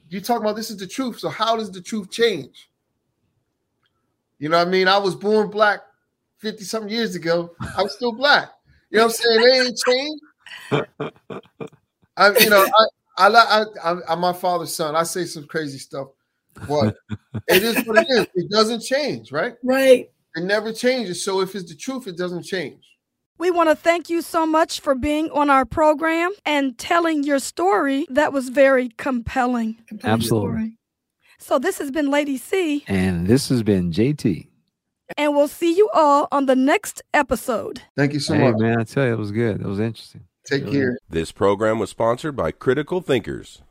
you're talking about this is the truth. So how does the truth change? You know what I mean? I was born black 50 something years ago. I'm still black. You know what I'm saying? They ain't changed. I, you know, I, I, I, I, I'm my father's son. I say some crazy stuff. But it is what it is. It doesn't change, right? Right. It never changes. So if it's the truth, it doesn't change. We want to thank you so much for being on our program and telling your story. That was very compelling. compelling Absolutely. Story. So this has been Lady C. And this has been JT. And we'll see you all on the next episode. Thank you so hey, much. man, I tell you, it was good. It was interesting. Take care. This program was sponsored by Critical Thinkers.